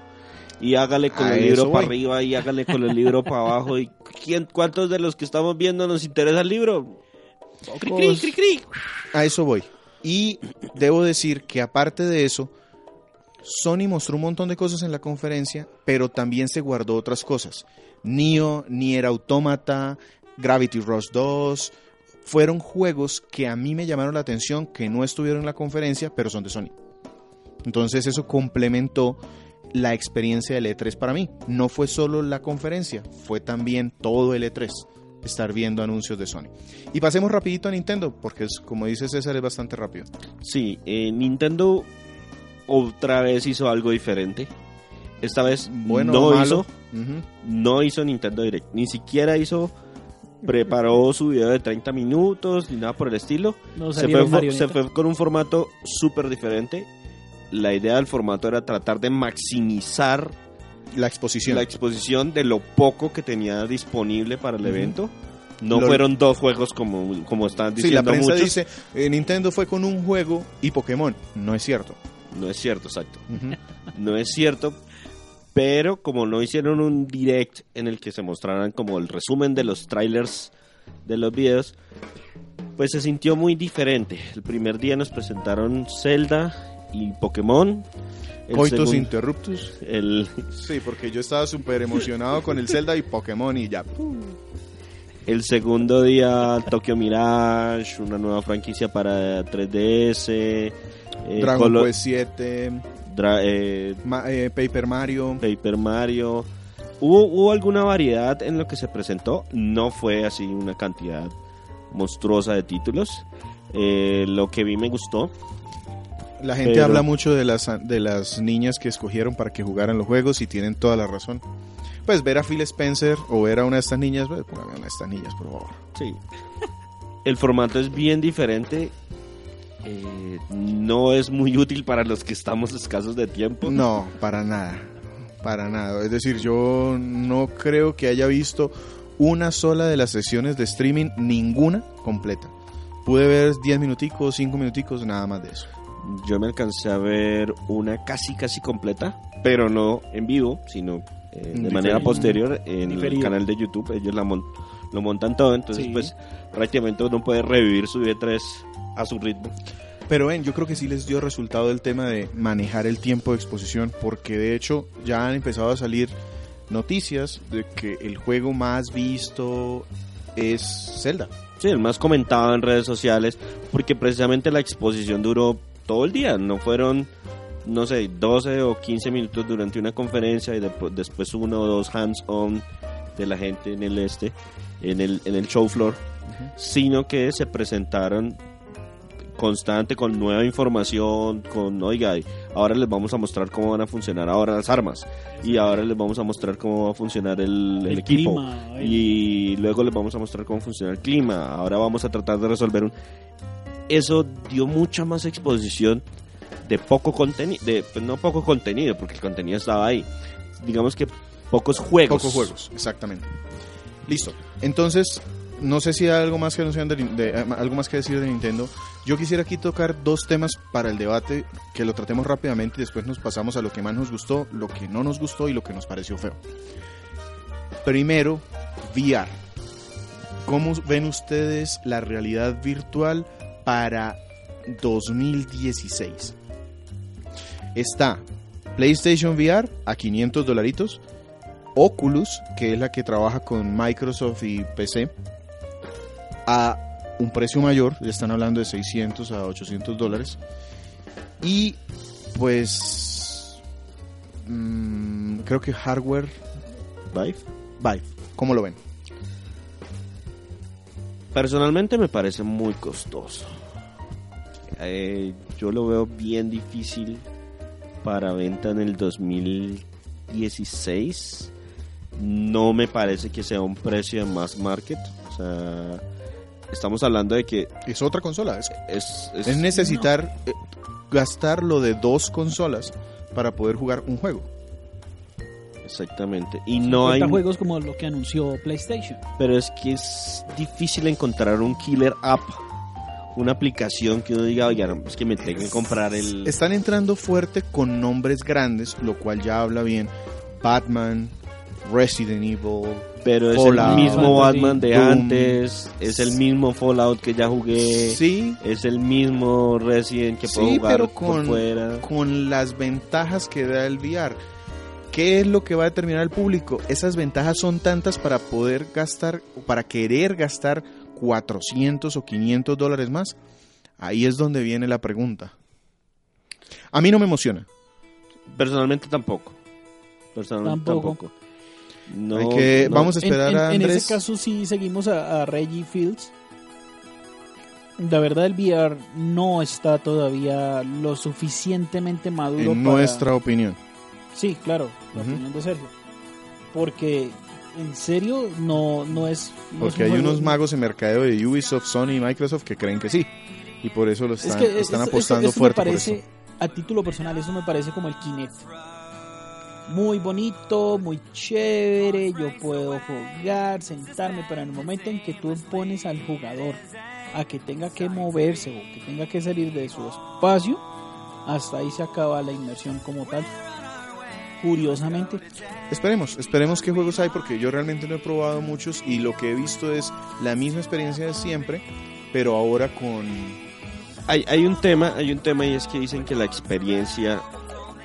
Y hágale con A el libro para arriba y hágale con el libro para abajo. ¿Y quién, cuántos de los que estamos viendo nos interesa el libro? Cri, cri, cri. A eso voy. Y debo decir que aparte de eso, Sony mostró un montón de cosas en la conferencia, pero también se guardó otras cosas. Neo, Nier Automata, Gravity Rush 2, fueron juegos que a mí me llamaron la atención, que no estuvieron en la conferencia, pero son de Sony. Entonces eso complementó la experiencia del E3 para mí. No fue solo la conferencia, fue también todo el E3 estar viendo anuncios de Sony. Y pasemos rapidito a Nintendo, porque es, como dice César, es bastante rápido. Sí, eh, Nintendo otra vez hizo algo diferente. Esta vez Bueno no malo. hizo, no hizo Nintendo Direct, ni siquiera hizo preparó su video de 30 minutos ni nada por el estilo. No fue, se fue con un formato súper diferente. La idea del formato era tratar de maximizar La exposición. la exposición de lo poco que tenía disponible para el evento. No Lo- fueron dos juegos como, como están Sí, la diciendo prensa muchos. dice, eh, Nintendo fue con un juego y Pokémon. No es cierto. No es cierto, exacto. No es cierto. Pero como no hicieron un direct en el que se mostraran como el resumen de los trailers de los videos, pues se sintió muy diferente. El primer día nos presentaron Zelda y Pokémon. Coitus interruptus. el, Sí, porque yo estaba súper emocionado con el Zelda y Pokémon y ya. el segundo día Tokyo Mirage, una nueva franquicia para 3DS. eh, Dragon Colo- Quest 7, Dra- eh, Ma- eh, Paper Mario. Paper Mario. ¿Hubo, hubo alguna variedad en lo que se presentó? No fue así una cantidad monstruosa de títulos. Eh, lo que vi me gustó. La gente Pero- habla mucho de las, de las niñas que escogieron para que jugaran los juegos y tienen toda la razón. Pues ver a Phil Spencer o ver a una de estas niñas, pues, pongan a una de estas niñas, por favor. Sí. El formato es bien diferente. Eh, no es muy útil para los que estamos escasos de tiempo. No, para nada. Para nada. Es decir, yo no creo que haya visto una sola de las sesiones de streaming, ninguna completa. Pude ver 10 minuticos, 5 minuticos, nada más de eso. Yo me alcancé a ver una casi casi completa, pero no en vivo, sino eh, de Diferido. manera posterior en el Diferido. canal de YouTube. Ellos la mon- lo montan todo, entonces Sí. pues prácticamente uno puede revivir su E3 a su ritmo. Pero ven, yo creo que sí les dio resultado el tema de manejar el tiempo de exposición, porque de hecho ya han empezado a salir noticias de que el juego más visto es Zelda. Sí, el más comentado en redes sociales, porque precisamente la exposición duró todo el día, no fueron, no sé, 12 o 15 minutos durante una conferencia y después uno o dos hands-on de la gente en el este, en el, en el show floor, sino que se presentaron constante con nueva información, con, oiga, ahora les vamos a mostrar cómo van a funcionar ahora las armas y ahora les vamos a mostrar cómo va a funcionar el, el El equipo clima, y luego les vamos a mostrar cómo funciona el clima. Ahora vamos a tratar de resolver un... Eso dio mucha más exposición de poco contenido, pues, no poco contenido, porque el contenido estaba ahí. Digamos que pocos juegos. Pocos juegos, exactamente. Listo. Entonces, no sé si hay algo más que de, de- eh, algo más que decir de Nintendo. Yo quisiera aquí tocar dos temas para el debate que lo tratemos rápidamente y después nos pasamos a lo que más nos gustó, lo que no nos gustó y lo que nos pareció feo. Primero, VR. ¿Cómo ven ustedes la realidad virtual para 2016? Está PlayStation VR a 500 dolaritos, Oculus, que es la que trabaja con Microsoft y PC, a un precio mayor, están hablando de 600 a 800 dólares. Y pues mm, creo que hardware Vive. Vive, ¿cómo lo ven? Personalmente me parece muy costoso. Eh, yo lo veo bien difícil para venta en el 2016. No me parece que sea un precio de mass market. O sea, estamos hablando de que Es otra consola, es, es, es- es necesitar eh, gastar lo de dos consolas para poder jugar un juego. Exactamente. Y no hay, 50 juegos como lo que anunció PlayStation. pero es que es difícil encontrar un killer app, una aplicación que uno diga, oye, no, es que me tengo que comprar el. Están entrando fuerte con nombres grandes, lo cual ya habla bien. Batman, Resident Evil. Pero es Fallout, el mismo Batman de Doom. antes, es el mismo Fallout que ya jugué, Sí, es el mismo Resident que puedo Sí, jugar pero por con, fuera. con las ventajas que da el VR. ¿Qué es lo que va a determinar el público? Esas ventajas son tantas para poder gastar, para querer gastar 400 o 500 dólares más. Ahí es donde viene la pregunta. A mí no me emociona. Personalmente tampoco. Personalmente Tampoco. tampoco. No, Hay que- no. vamos a En- esperar en, a en ese caso sí seguimos a, a Reggie Fields. La verdad el VR no está todavía lo suficientemente maduro En para... nuestra opinión. Sí, claro, la opinión de Sergio. Porque en serio no, no es... no es Porque un hay unos magos en mercadeo de Ubisoft, Sony y Microsoft que creen que sí. Y por eso lo Es están, que apostando fuerte por parece, eso. a título personal, eso me parece como el Kinect. Muy bonito, muy chévere, yo puedo jugar, sentarme, pero en el momento en que tú pones al jugador a que tenga que moverse o que tenga que salir de su espacio, hasta ahí se acaba la inmersión como tal. Curiosamente, Esperemos, esperemos qué juegos hay porque yo realmente no he probado muchos y lo que he visto es la misma experiencia de siempre, pero ahora con... Hay, hay un tema, hay un tema y es que dicen que la experiencia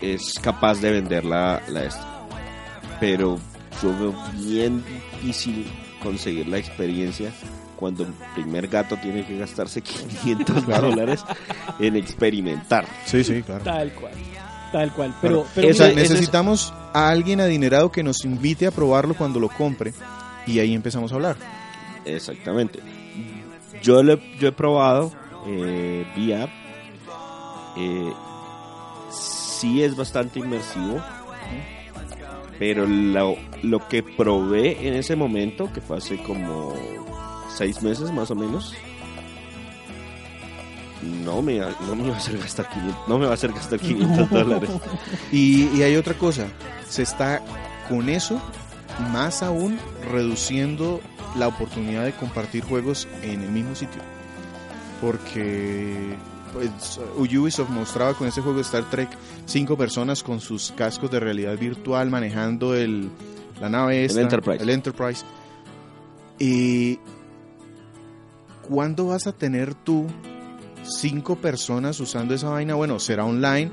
es capaz de vender la, la esta. Pero yo veo bien difícil conseguir la experiencia cuando el primer gato tiene que gastarse [laughs] 500 Claro. dólares en experimentar. Sí, sí, claro. tal cual, tal cual. Pero, Bueno, pero es- necesitamos a alguien adinerado que nos invite a probarlo cuando lo compre y ahí empezamos a hablar. Exactamente. Yo, lo, yo he probado eh, VR. Eh, sí es bastante inmersivo. Pero lo, lo que probé en ese momento, que fue hace como seis meses más o menos, no me, no me iba a hacer gastar 500, no me va a hacer gastar 500 dólares. Y, y hay otra cosa, se está con eso más aún reduciendo la oportunidad de compartir juegos en el mismo sitio. Porque pues, Ubisoft mostraba con ese juego de Star Trek cinco personas con sus cascos de realidad virtual manejando el, la nave esta, Enterprise. el Enterprise. Y ¿cuándo vas a tener tú cinco personas usando esa vaina? Bueno, será online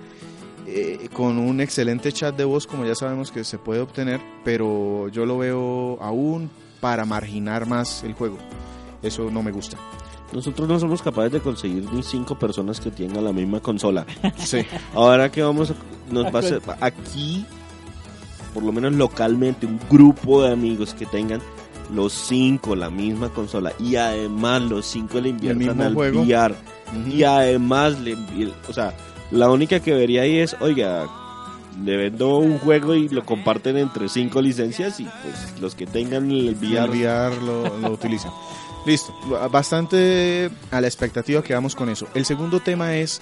eh, con un excelente chat de voz, como ya sabemos que se puede obtener, pero yo lo veo aún para marginar más el juego. Eso no me gusta. Nosotros no somos capaces de conseguir ni cinco personas que tengan la misma consola. [laughs] Sí. Ahora que vamos a, nos va a hacer aquí, por lo menos localmente, un grupo de amigos que tengan los cinco la misma consola y además los cinco le inviertan mismo al juego. VR Y además le o sea, la única que vería ahí es, oiga, le vendo un juego y lo comparten entre cinco licencias y pues los que tengan el VR, el VR lo, lo [laughs] utilizan. Listo, bastante a la expectativa que vamos con eso. El segundo tema es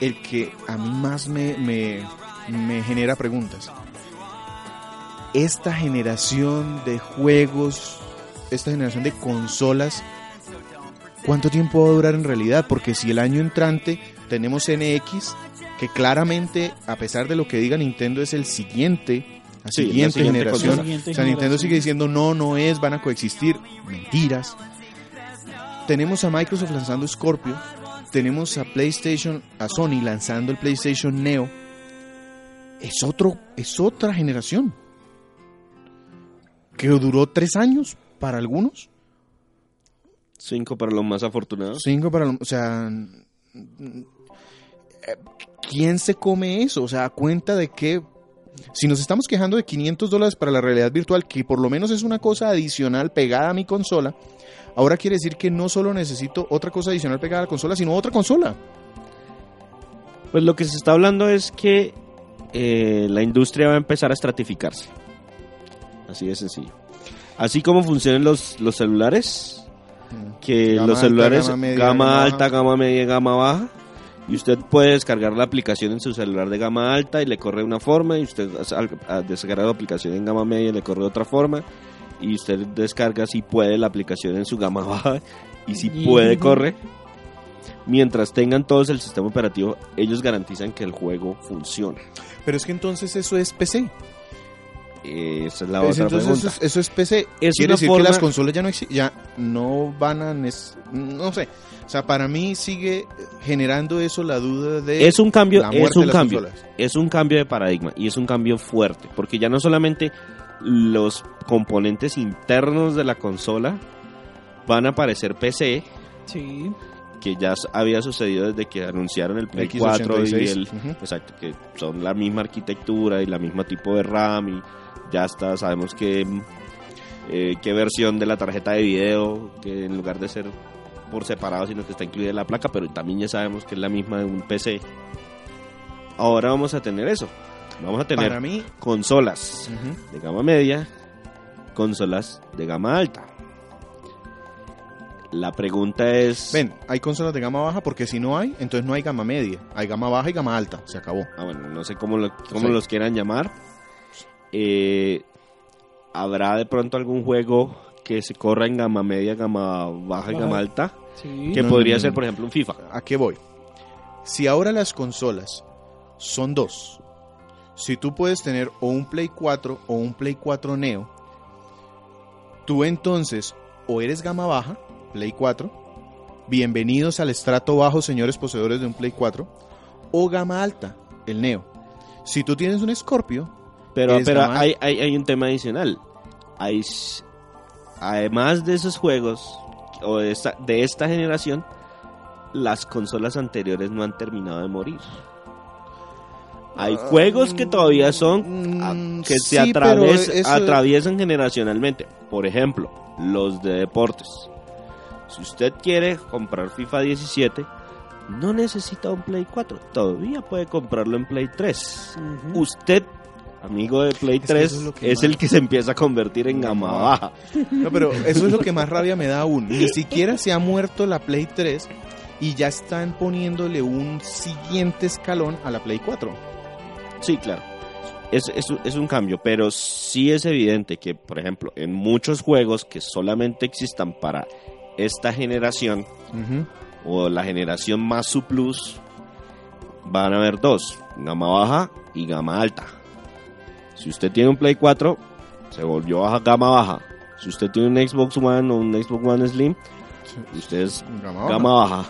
el que a mí más me, me, me genera preguntas. Esta generación de juegos, esta generación de consolas, ¿cuánto tiempo va a durar en realidad? Porque si el año entrante tenemos NX, que claramente, a pesar de lo que diga Nintendo, es el siguiente, la Sí, la siguiente, siguiente generación. Siguiente O sea, Nintendo sigue diciendo no, no es, van a coexistir. Mentiras. Tenemos a Microsoft lanzando Scorpio. Tenemos a PlayStation, a Sony lanzando el PlayStation Neo. Es otro, es otra generación. Que duró tres años para algunos. Cinco para los más afortunados. Cinco para los, o sea, eh, ¿quién se come eso? O sea, a cuenta de que si nos estamos quejando de 500 dólares para la realidad virtual, que por lo menos es una cosa adicional pegada a mi consola, ahora quiere decir que no solo necesito otra cosa adicional pegada a la consola, sino otra consola. Pues lo que se está hablando es que eh, la industria va a empezar a estratificarse. Así de sencillo. Así como funcionan los, los celulares, que Gama los alta, celulares gama media, gama gama alta, gama media, gama baja, y usted puede descargar la aplicación en su celular de gama alta y le corre de una forma, y usted descargar la aplicación en gama media le corre de otra forma, y usted descarga si puede la aplicación en su gama [laughs] baja, y si puede corre. Mientras tengan todos el sistema operativo, ellos garantizan que el juego funciona. Pero es que entonces eso es PC. Esa es la Pues otra entonces pregunta. eso es, eso es PC. Es Quiere decir forma- que las consolas ya no ya no van a no sé. O sea, para mí sigue generando eso la duda de Es un cambio, la es un cambio, consolas. es un cambio de paradigma y es un cambio fuerte, porque ya no solamente los componentes internos de la consola van a aparecer PC, Sí. que ya había sucedido desde que anunciaron el Play 4 y X86. el exacto, que son la misma arquitectura y la misma tipo de RAM y ya está, sabemos que mm, eh, qué versión de la tarjeta de video, que en lugar de ser por separado, sino que está incluida en la placa, pero también ya sabemos que es la misma de un PC. Ahora vamos a tener eso. Vamos a tener Para mí, consolas de gama media, consolas de gama alta. La pregunta es... ven, hay consolas de gama baja porque si no hay, entonces no hay gama media. Hay gama baja y gama alta. Se acabó. Ah, bueno, no sé cómo, lo- cómo Sí. los quieran llamar. Eh, ¿Habrá de pronto algún juego que se corra en gama media, gama baja y gama alta? Sí. Que No, podría no, ser, por ejemplo, un FIFA. ¿A qué voy? Si ahora las consolas son dos, si tú puedes tener o un Play 4 o un Play 4 Neo, tú entonces o eres gama baja, Play 4, bienvenidos al estrato bajo, señores poseedores de un Play 4, o gama alta, el Neo. Si tú tienes un Scorpio, Pero, pero hay, hay, hay un tema adicional. Hay, además de esos juegos o de esta, de esta generación, las consolas anteriores no han terminado de morir. Hay Ah, juegos que todavía son mm, que se sí, atraves- eso- atraviesan generacionalmente. Por ejemplo, los de deportes. Si usted quiere comprar FIFA 17, no necesita un Play 4. Todavía puede comprarlo en Play 3. Ujú. Usted, amigo de Play que 3, eso es, es más- el que se empieza a convertir en gama baja. No, pero eso es lo que más rabia me da aún. Ni siquiera se ha muerto la Play 3 y ya están poniéndole un siguiente escalón a la Play 4. Sí, claro. Es, es, un- es un cambio, pero sí es evidente que, por ejemplo, en muchos juegos que solamente existan para esta generación, o la generación más su plus, van a haber dos, gama baja y gama alta. Si usted tiene un Play 4, se volvió a gama baja. Si usted tiene un Xbox One o un Xbox One Slim, usted es Gama baja. gama baja.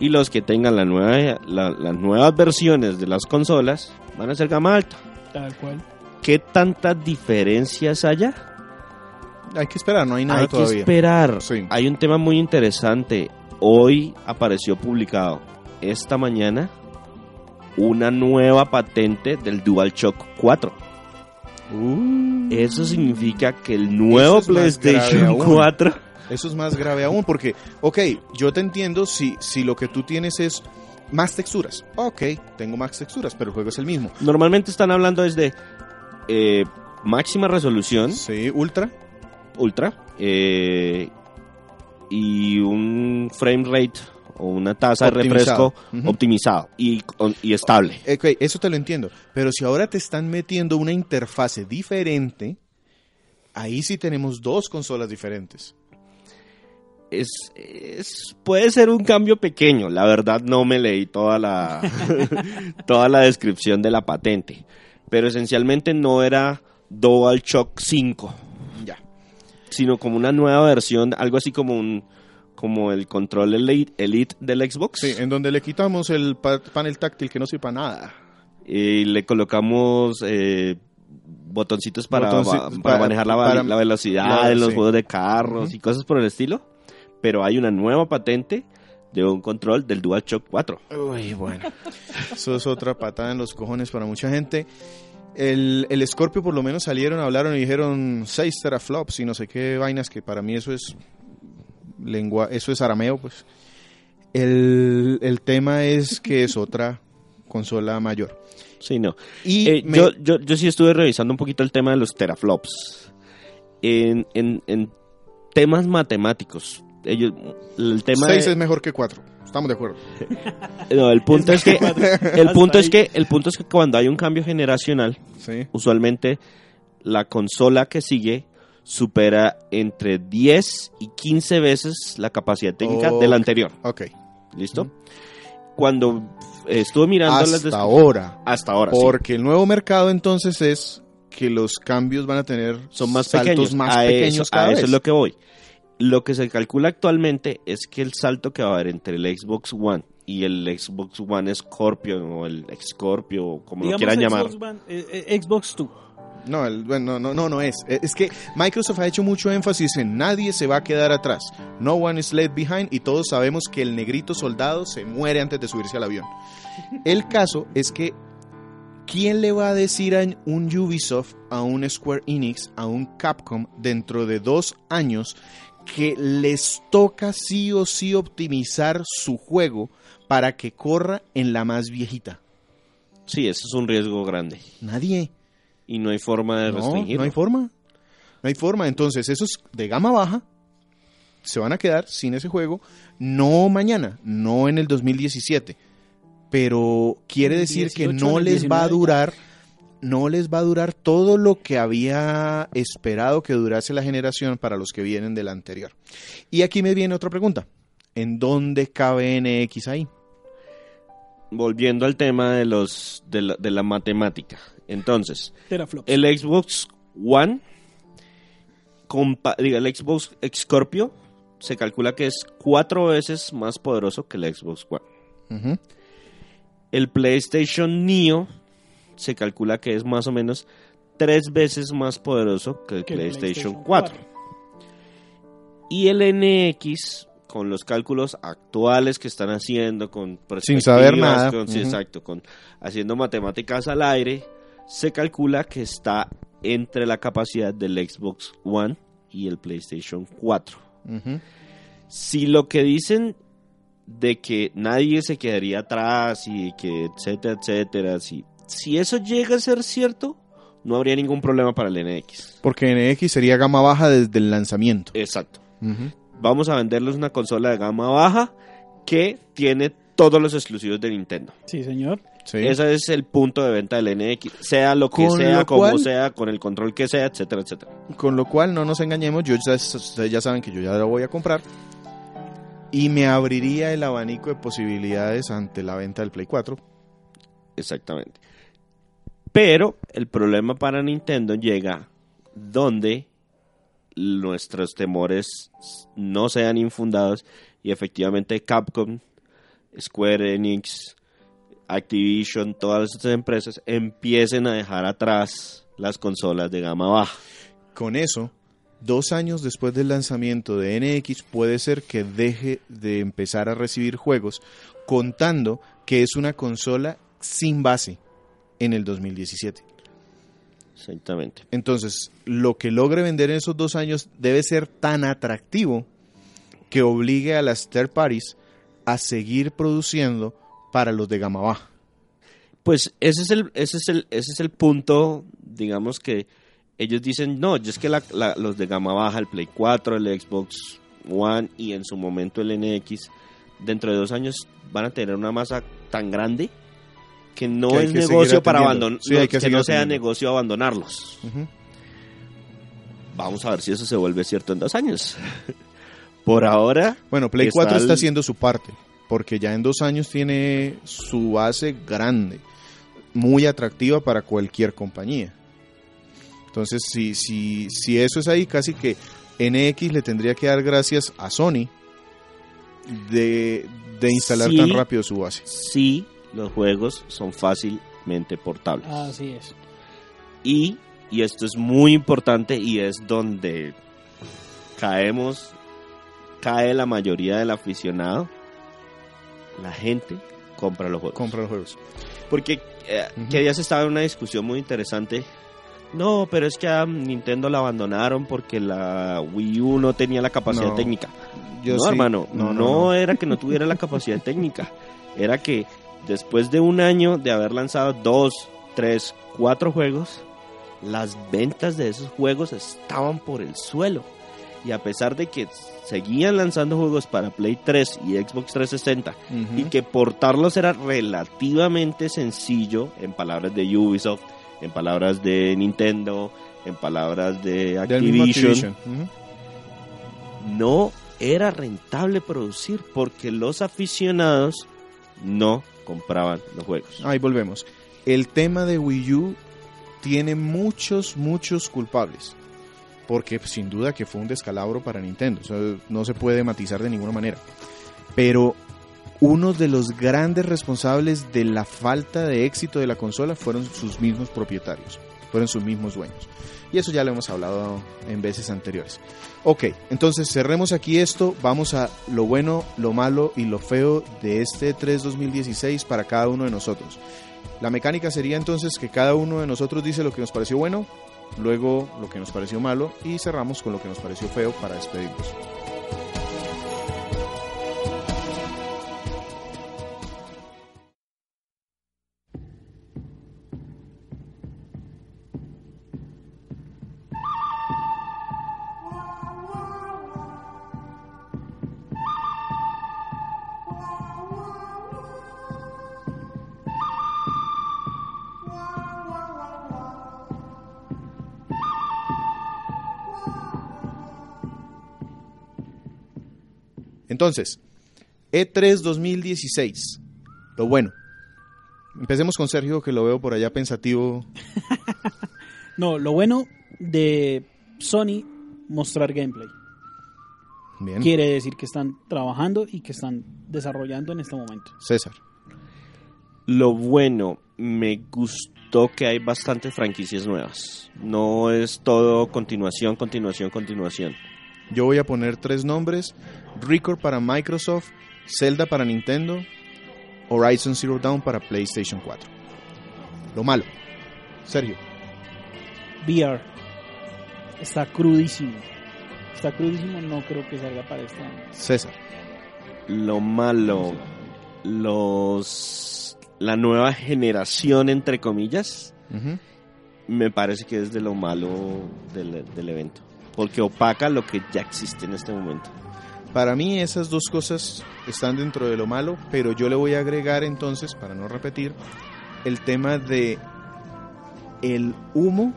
Y los que tengan la nueva, la- las nuevas versiones de las consolas van a ser gama alta. Tal cual. ¿Qué tantas diferencias haya? Hay que esperar, no hay nada Hay que todavía. esperar. Sí. Hay un tema muy interesante. Hoy apareció publicado esta mañana una nueva patente del DualShock 4. Uh, Eso significa que el nuevo es PlayStation aún. 4 eso es más grave aún porque, ok, yo te entiendo si, si lo que tú tienes es más texturas. Ok, tengo más texturas, pero el juego es el mismo. normalmente están hablando desde eh, máxima resolución Sí, ultra. ultra eh, y un frame rate o una tasa de refresco optimizado y, y estable. Ok, eso te lo entiendo. Pero si ahora te están metiendo una interfase diferente, ahí sí tenemos dos consolas diferentes. Es, es- puede ser un cambio pequeño. La verdad no me leí toda la [laughs] toda la descripción de la patente, pero esencialmente no era DualShock 5, Ya. sino como una nueva versión, algo así como un como el control Elite, Elite del Xbox. Sí, en donde le quitamos el pa- panel táctil que no sirve para nada. y le colocamos eh, botoncitos para, Botonci- para para- manejar la, para- la velocidad Claro, los sí. juegos de carros y cosas por el estilo. Pero hay una nueva patente de un control del DualShock 4. Uy, bueno. [laughs] Eso es otra patada en los cojones para mucha gente. El, el Scorpio por lo menos salieron, hablaron y dijeron 6 teraflops y no sé qué vainas, que para mí eso es lengua, eso es arameo, pues. El, el tema es que es otra consola mayor. Sí, no. Y Eh, me- yo, yo, yo sí estuve revisando un poquito el tema de los teraflops. En, en, en temas matemáticos. Ellos, el tema 6 de- es mejor que 4. Estamos de acuerdo. [laughs] no, el punto es que el punto es que el punto es que cuando hay un cambio generacional Sí. usualmente la consola que sigue supera entre 10 y 15 veces la capacidad técnica de la anterior. Ok. ¿Listo? Cuando estuve mirando las Hasta ahora. hasta ahora sí. Porque el nuevo mercado entonces es que los cambios van a tener son más saltos pequeños. más a pequeños eso, cada a vez. eso es lo que voy. Lo que se calcula actualmente es que el salto que va a haber entre el Xbox One y el Xbox One Scorpio o el Scorpio, o como lo quieran llamar. Xbox, One, eh, eh, Xbox 2. No, el- bueno, no, no, no es. Eh, Es que Microsoft ha hecho mucho énfasis en nadie se va a quedar atrás. No one is left behind y todos sabemos que el negrito soldado se muere antes de subirse al avión. El caso es que ¿quién le va a decir a un Ubisoft, a un Square Enix, a un Capcom dentro de dos años que les toca sí o sí optimizar su juego para que corra en la más viejita? Sí, eso es un riesgo grande. Nadie. Y no hay forma de No, restringirlo. no hay forma. No hay forma. Entonces, esos de gama baja se van a quedar sin ese juego, no mañana, no en el 2017. Pero quiere decir que 18, no les va a 19 ya. durar, no les va a durar todo lo que había esperado que durase la generación para los que vienen de la anterior. Y aquí me viene otra pregunta. ¿En dónde cabe NX ahí? Volviendo al tema de los de la, de la matemática. Entonces, Teraflops. el Xbox One, compa- diga, el Xbox Scorpio, se calcula que es cuatro veces más poderoso que el Xbox One. El PlayStation Neo se calcula que es más o menos tres veces más poderoso que el Que PlayStation, PlayStation 4. Y el NX, con los cálculos actuales que están haciendo, con Sin saber nada. con- sí, Ujú. exacto, con haciendo matemáticas al aire, se calcula que está entre la capacidad del Xbox One y el PlayStation 4 Ujú. si lo que dicen de que nadie se quedaría atrás y que etcétera, etcétera, si, si eso llega a ser cierto, no habría ningún problema para el NX. Porque NX sería gama baja desde el lanzamiento. Exacto. Vamos a venderles una consola de gama baja que tiene todos los exclusivos de Nintendo. Sí, señor. Sí. Ese es el punto de venta del NX, sea lo que Con sea, lo como cual- sea, con el control que sea, etcétera, etcétera. Con lo cual, no nos engañemos, yo ya, ustedes ya saben que yo ya la voy a comprar. Y me abriría el abanico de posibilidades ante la venta del Play 4. Exactamente. Pero el problema para Nintendo llega donde nuestros temores no sean infundados y efectivamente Capcom, Square Enix, Activision, todas estas empresas empiecen a dejar atrás las consolas de gama baja. Con eso, dos años después del lanzamiento de NX, puede ser que deje de empezar a recibir juegos, contando que es una consola sin base en el 2017. Exactamente. Entonces, lo que logre vender en esos dos años debe ser tan atractivo que obligue a las third parties a seguir produciendo para los de gama baja. Pues ese es el, ese es el, ese es el punto, digamos que ellos dicen, no, yo es que la- la- los de gama baja, el Play 4, el Xbox One y en su momento el NX, dentro de dos años van a tener una masa tan grande que no Que es que negocio para abandonar, Sí, que no sea negocio abandonarlos. Vamos a ver si eso se vuelve cierto en dos años. [laughs] Por ahora, Bueno, Play Está 4 está el- haciendo su parte, porque ya en dos años tiene su base grande, muy atractiva para cualquier compañía. Entonces, si, si, si eso es ahí, casi que NX le tendría que dar gracias a Sony de, de instalar Sí. tan rápido su base. sí, los juegos son fácilmente portables. Así es. Y, y esto es muy importante y es donde caemos, cae la mayoría del aficionado. La gente compra los juegos. Compra los juegos. Porque eh, que ya se estaba en una discusión muy interesante. No, pero es que a Nintendo la abandonaron porque la Wii U no tenía la capacidad No. técnica. Yo no, sí- hermano, no, no, no, no. era que no tuviera la capacidad técnica. Era que después de un año de haber lanzado dos, tres, cuatro juegos, las ventas de esos juegos estaban por el suelo. Y a pesar de que seguían lanzando juegos para Play 3 y Xbox 360 Ujú. y que portarlos era relativamente sencillo, en palabras de Ubisoft, en palabras de Nintendo, en palabras de Activision, no era rentable producir porque los aficionados no compraban los juegos. Ahí volvemos. El tema de Wii U tiene muchos, muchos culpables. Porque sin duda que fue un descalabro para Nintendo. No se puede matizar de ninguna manera. Pero uno de los grandes responsables de la falta de éxito de la consola fueron sus mismos propietarios, fueron sus mismos dueños. Y eso ya lo hemos hablado en veces anteriores. Ok, entonces cerremos aquí esto, vamos a lo bueno, lo malo y lo feo de este 3 2016 para cada uno de nosotros. La mecánica sería entonces que cada uno de nosotros dice lo que nos pareció bueno, luego lo que nos pareció malo y cerramos con lo que nos pareció feo para despedirnos. Entonces, E3 2016. Lo bueno. Empecemos con Sergio, que lo veo por allá pensativo. [laughs] No, lo bueno de Sony mostrar gameplay. Bien. Quiere decir que están trabajando y que están desarrollando en este momento. César. Lo bueno, me gustó que hay bastantes franquicias nuevas. No es todo continuación, continuación, continuación. Yo voy a poner tres nombres. Record para Microsoft, Zelda para Nintendo, Horizon Zero Dawn para PlayStation 4. Lo malo. Sergio. VR está crudísimo. Está crudísimo, no creo que salga para este año. César. Lo malo, los la nueva generación entre comillas, me parece que es de lo malo del, del evento, porque opaca lo que ya existe en este momento. Para mí esas dos cosas están dentro de lo malo, pero yo le voy a agregar entonces, para no repetir, el tema de el humo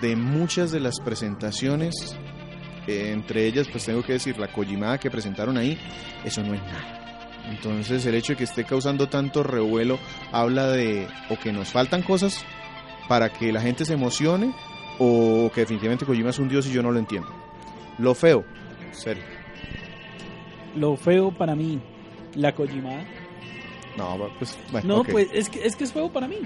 de muchas de las presentaciones, eh, entre ellas pues tengo que decir la Kojimada que presentaron ahí, eso no es nada. Entonces el hecho de que esté causando tanto revuelo habla de o que nos faltan cosas para que la gente se emocione o que definitivamente Kojima es un dios y yo no lo entiendo. Lo feo, serio. Lo feo para mí, la Kojimada. No, pues bueno, No, pues es que, es que es feo para mí.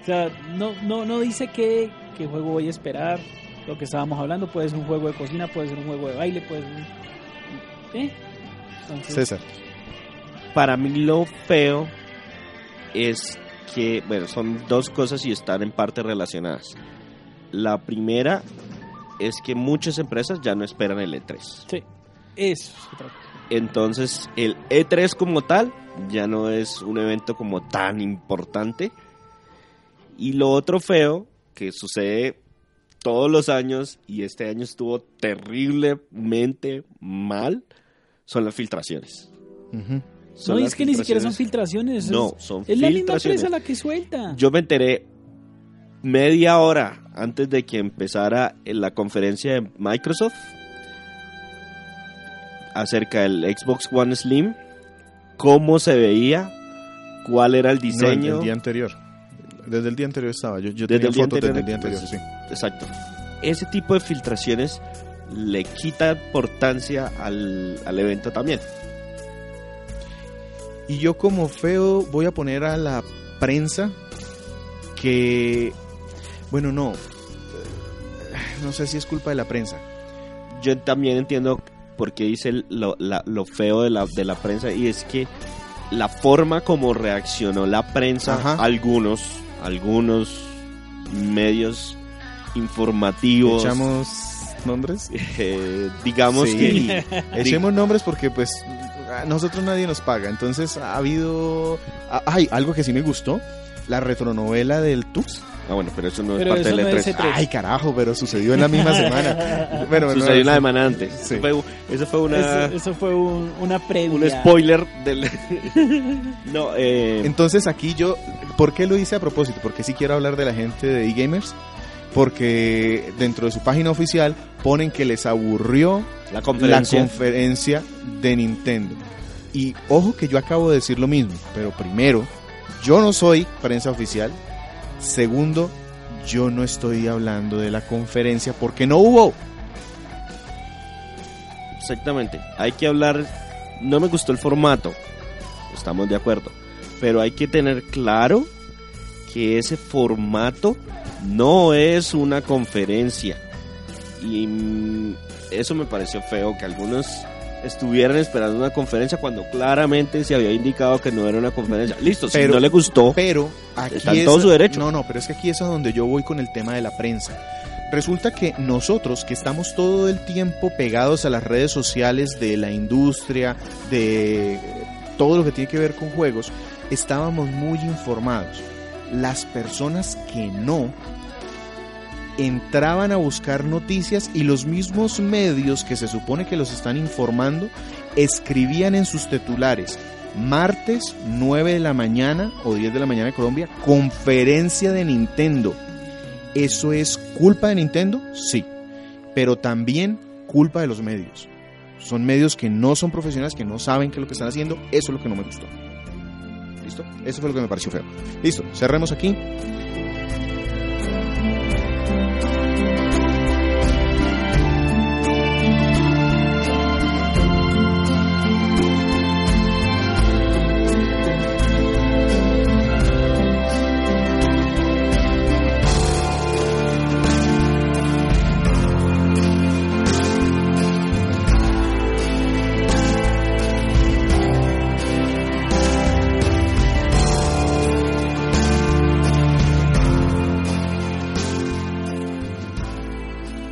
O sea, no, no, no dice qué, qué juego voy a esperar. Lo que estábamos hablando puede ser un juego de cocina, puede ser un juego de baile, puede ser un... ¿Eh? Entonces, César. Para mí lo feo es que, bueno, son dos cosas y están en parte relacionadas. La primera es que muchas empresas ya no esperan el E3. Sí, eso es otra cosa. Entonces, el E3 como tal ya no es un evento como tan importante. Y lo otro feo que sucede todos los años y este año estuvo terriblemente mal son las filtraciones. Son no, las es que ni siquiera son filtraciones. No, es, son es la misma empresa la que suelta. Yo me enteré media hora antes de que empezara la conferencia de Microsoft acerca del Xbox One Slim, cómo se veía, cuál era el No, el- diseño. el día anterior. Desde el día anterior estaba. Yo, yo Desde tenía el fotos anterior, desde el día anterior, pues, sí. Exacto. Ese tipo de filtraciones le quita importancia al, al evento también. Y yo como feo voy a poner a la prensa que... Bueno, no. No sé si es culpa de la prensa. yo también entiendo por qué dice lo, la- lo feo de la, de la prensa y es que la forma como reaccionó la prensa, Ajá. algunos, algunos medios informativos, Echamos nombres. [laughs] eh, digamos Sí. que [laughs] Echemos nombres porque pues a nosotros nadie nos paga. Entonces ha habido... Ay, algo que sí me gustó. La retronovela del Tux. Ah bueno, pero eso no Pero es parte del no es E3. E3. Ay, carajo, pero sucedió en la misma semana. [laughs] Bueno, no, Sucedió una semana antes. Sí. Eso fue, eso fue una, Eso, eso fue un, una previa. un spoiler del. [laughs] no, eh, Entonces aquí yo, ¿por qué lo hice a propósito? Porque sí quiero hablar de la gente de eGamers, porque dentro de su página oficial ponen que les aburrió la conferencia de Nintendo. Y ojo que yo acabo de decir lo mismo, pero primero, yo no soy prensa oficial. Segundo, yo no estoy hablando de la conferencia porque no hubo. Exactamente. Hay que hablar. No me gustó el formato. Estamos de acuerdo. Pero hay que tener claro que ese formato no es una conferencia. Y mm, eso me pareció feo, que algunos estuvieran esperando una conferencia cuando claramente se había indicado que no era una conferencia. Listo, si no le gustó, Pero aquí Está en es- todo su derecho. No, no, pero es que aquí es a donde yo voy con el tema de la prensa. Resulta que nosotros que estamos todo el tiempo pegados a las redes sociales de la industria, de todo lo que tiene que ver con juegos, estábamos muy informados. Las personas que no entraban a buscar noticias y los mismos medios que se supone que los están informando escribían en sus titulares martes 9 de la mañana o 10 de la mañana de Colombia, conferencia de Nintendo. ¿Eso es culpa de Nintendo? Sí, pero también culpa de los medios. Son medios que no son profesionales, que no saben qué es lo que están haciendo. Eso es lo que no me gustó. ¿Listo? Eso fue lo que me pareció feo. Listo, cerremos aquí.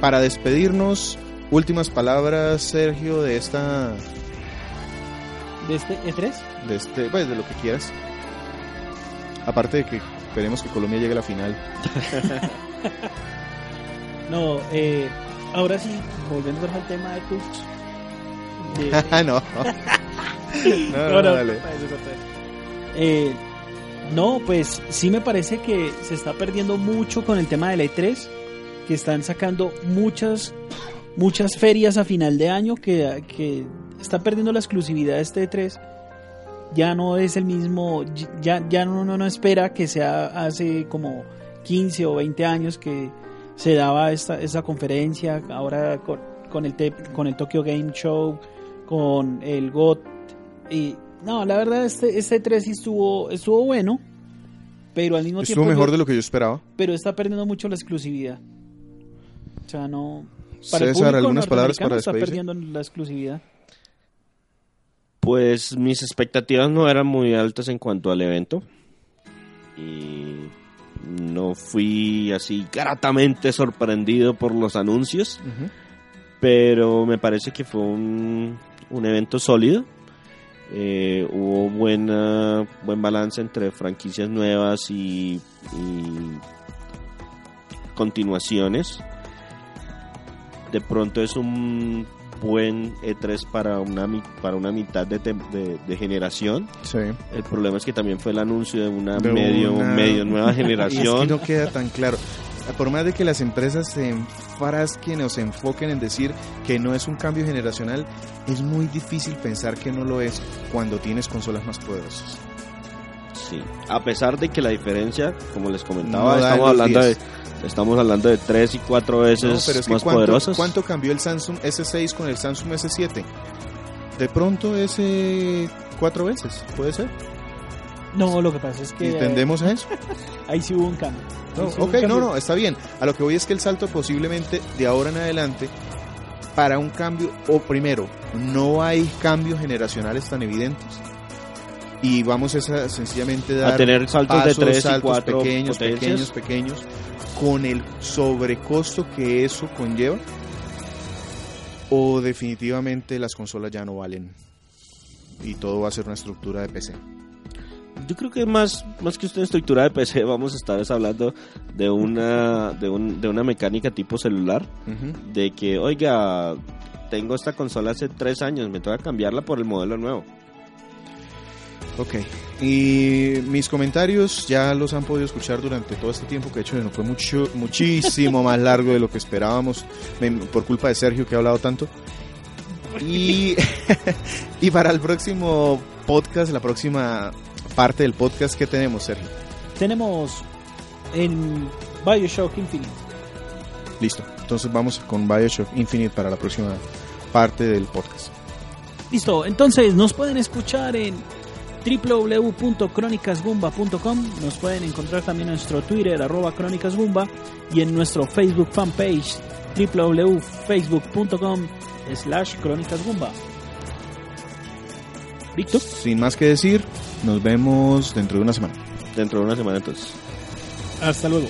Para despedirnos, últimas palabras, Sergio, de esta, de este E3. de este, pues de lo que quieras. Aparte de que esperemos que Colombia llegue a la final. [laughs] No, eh, ahora sí, volviendo al tema de Tux. de- [laughs] Ah, no. [laughs] no, no, no, dale. Eh, no, pues sí me parece que se está perdiendo mucho con el tema del E3, que están sacando muchas muchas ferias a final de año que, que está perdiendo la exclusividad de este E3. Ya no es el mismo, ya, ya no, no, no espera que sea hace como 15 o 20 años que se daba esta, esta conferencia, ahora con, con el, con el Tokyo Game Show, con el GOT. Y no, la verdad, este, este 3 sí estuvo, estuvo bueno, pero al mismo Estuvo tiempo. mejor yo- de lo que yo esperaba. Pero está perdiendo mucho la exclusividad. O sea, no. Para el César, público algunas palabras para está perdiendo la exclusividad. Pues mis expectativas no eran muy altas en cuanto al evento. Y no fui así gratamente sorprendido por los anuncios. Pero me parece que fue un, un evento sólido. Eh, hubo buena, buen balance entre franquicias nuevas y, y continuaciones. De pronto es un buen E3 para una, para una mitad de, de- de generación. Sí. El problema es que también fue el anuncio de una De medio, una- medio nueva Y [laughs] es que generación. no queda tan claro. Por más de que las empresas se enfrasquen o se enfoquen en decir que no es un cambio generacional, es muy difícil pensar que no lo es cuando tienes consolas más poderosas. Sí. A pesar de que la diferencia, como les comentaba, No estamos hablando de. Estamos hablando de tres y cuatro veces No, pero es que más ¿cuánto, poderosas. ¿cuánto cambió el Samsung S6 con el Samsung S7? De pronto ese cuatro veces, puede ser. No, lo que pasa es que ¿Y tendemos a eso? [laughs] ahí sí hubo un cambio. No, hubo un ok, no, cambio. no, está bien. A lo que voy es que el salto posiblemente de ahora en adelante para un cambio, o primero, no hay cambios generacionales tan evidentes. Y vamos a esa- sencillamente dar a tener saltos de pasos, tres y saltos cuatro pequeños, potencias. pequeños, pequeños, con el sobrecosto que eso conlleva. O definitivamente las consolas ya no valen. Y todo va a ser una estructura de PC. Yo creo que más, más que usted estructura de PC, vamos a estar es hablando de una, de, un- de una mecánica tipo celular. De que, oiga, tengo esta consola hace tres años, me toca cambiarla por el modelo nuevo. Ok. Y mis comentarios ya los han podido escuchar durante todo este tiempo, que de hecho no fue mucho, muchísimo más largo de lo que esperábamos, por culpa de Sergio que ha hablado tanto. Y, [laughs] y para el próximo podcast, la próxima parte del podcast, ¿qué tenemos, Sergio? Tenemos en Bioshock Infinite. Listo. Entonces vamos con Bioshock Infinite para la próxima parte del podcast. Listo, entonces nos pueden escuchar en www.cronicasgumba.com nos pueden encontrar también en nuestro Twitter arroba crónicasgumba y en nuestro Facebook fanpage www.facebook.com slash crónicasgumba Víctor Sin más que decir, nos vemos dentro de una semana. Dentro de una semana entonces. hasta luego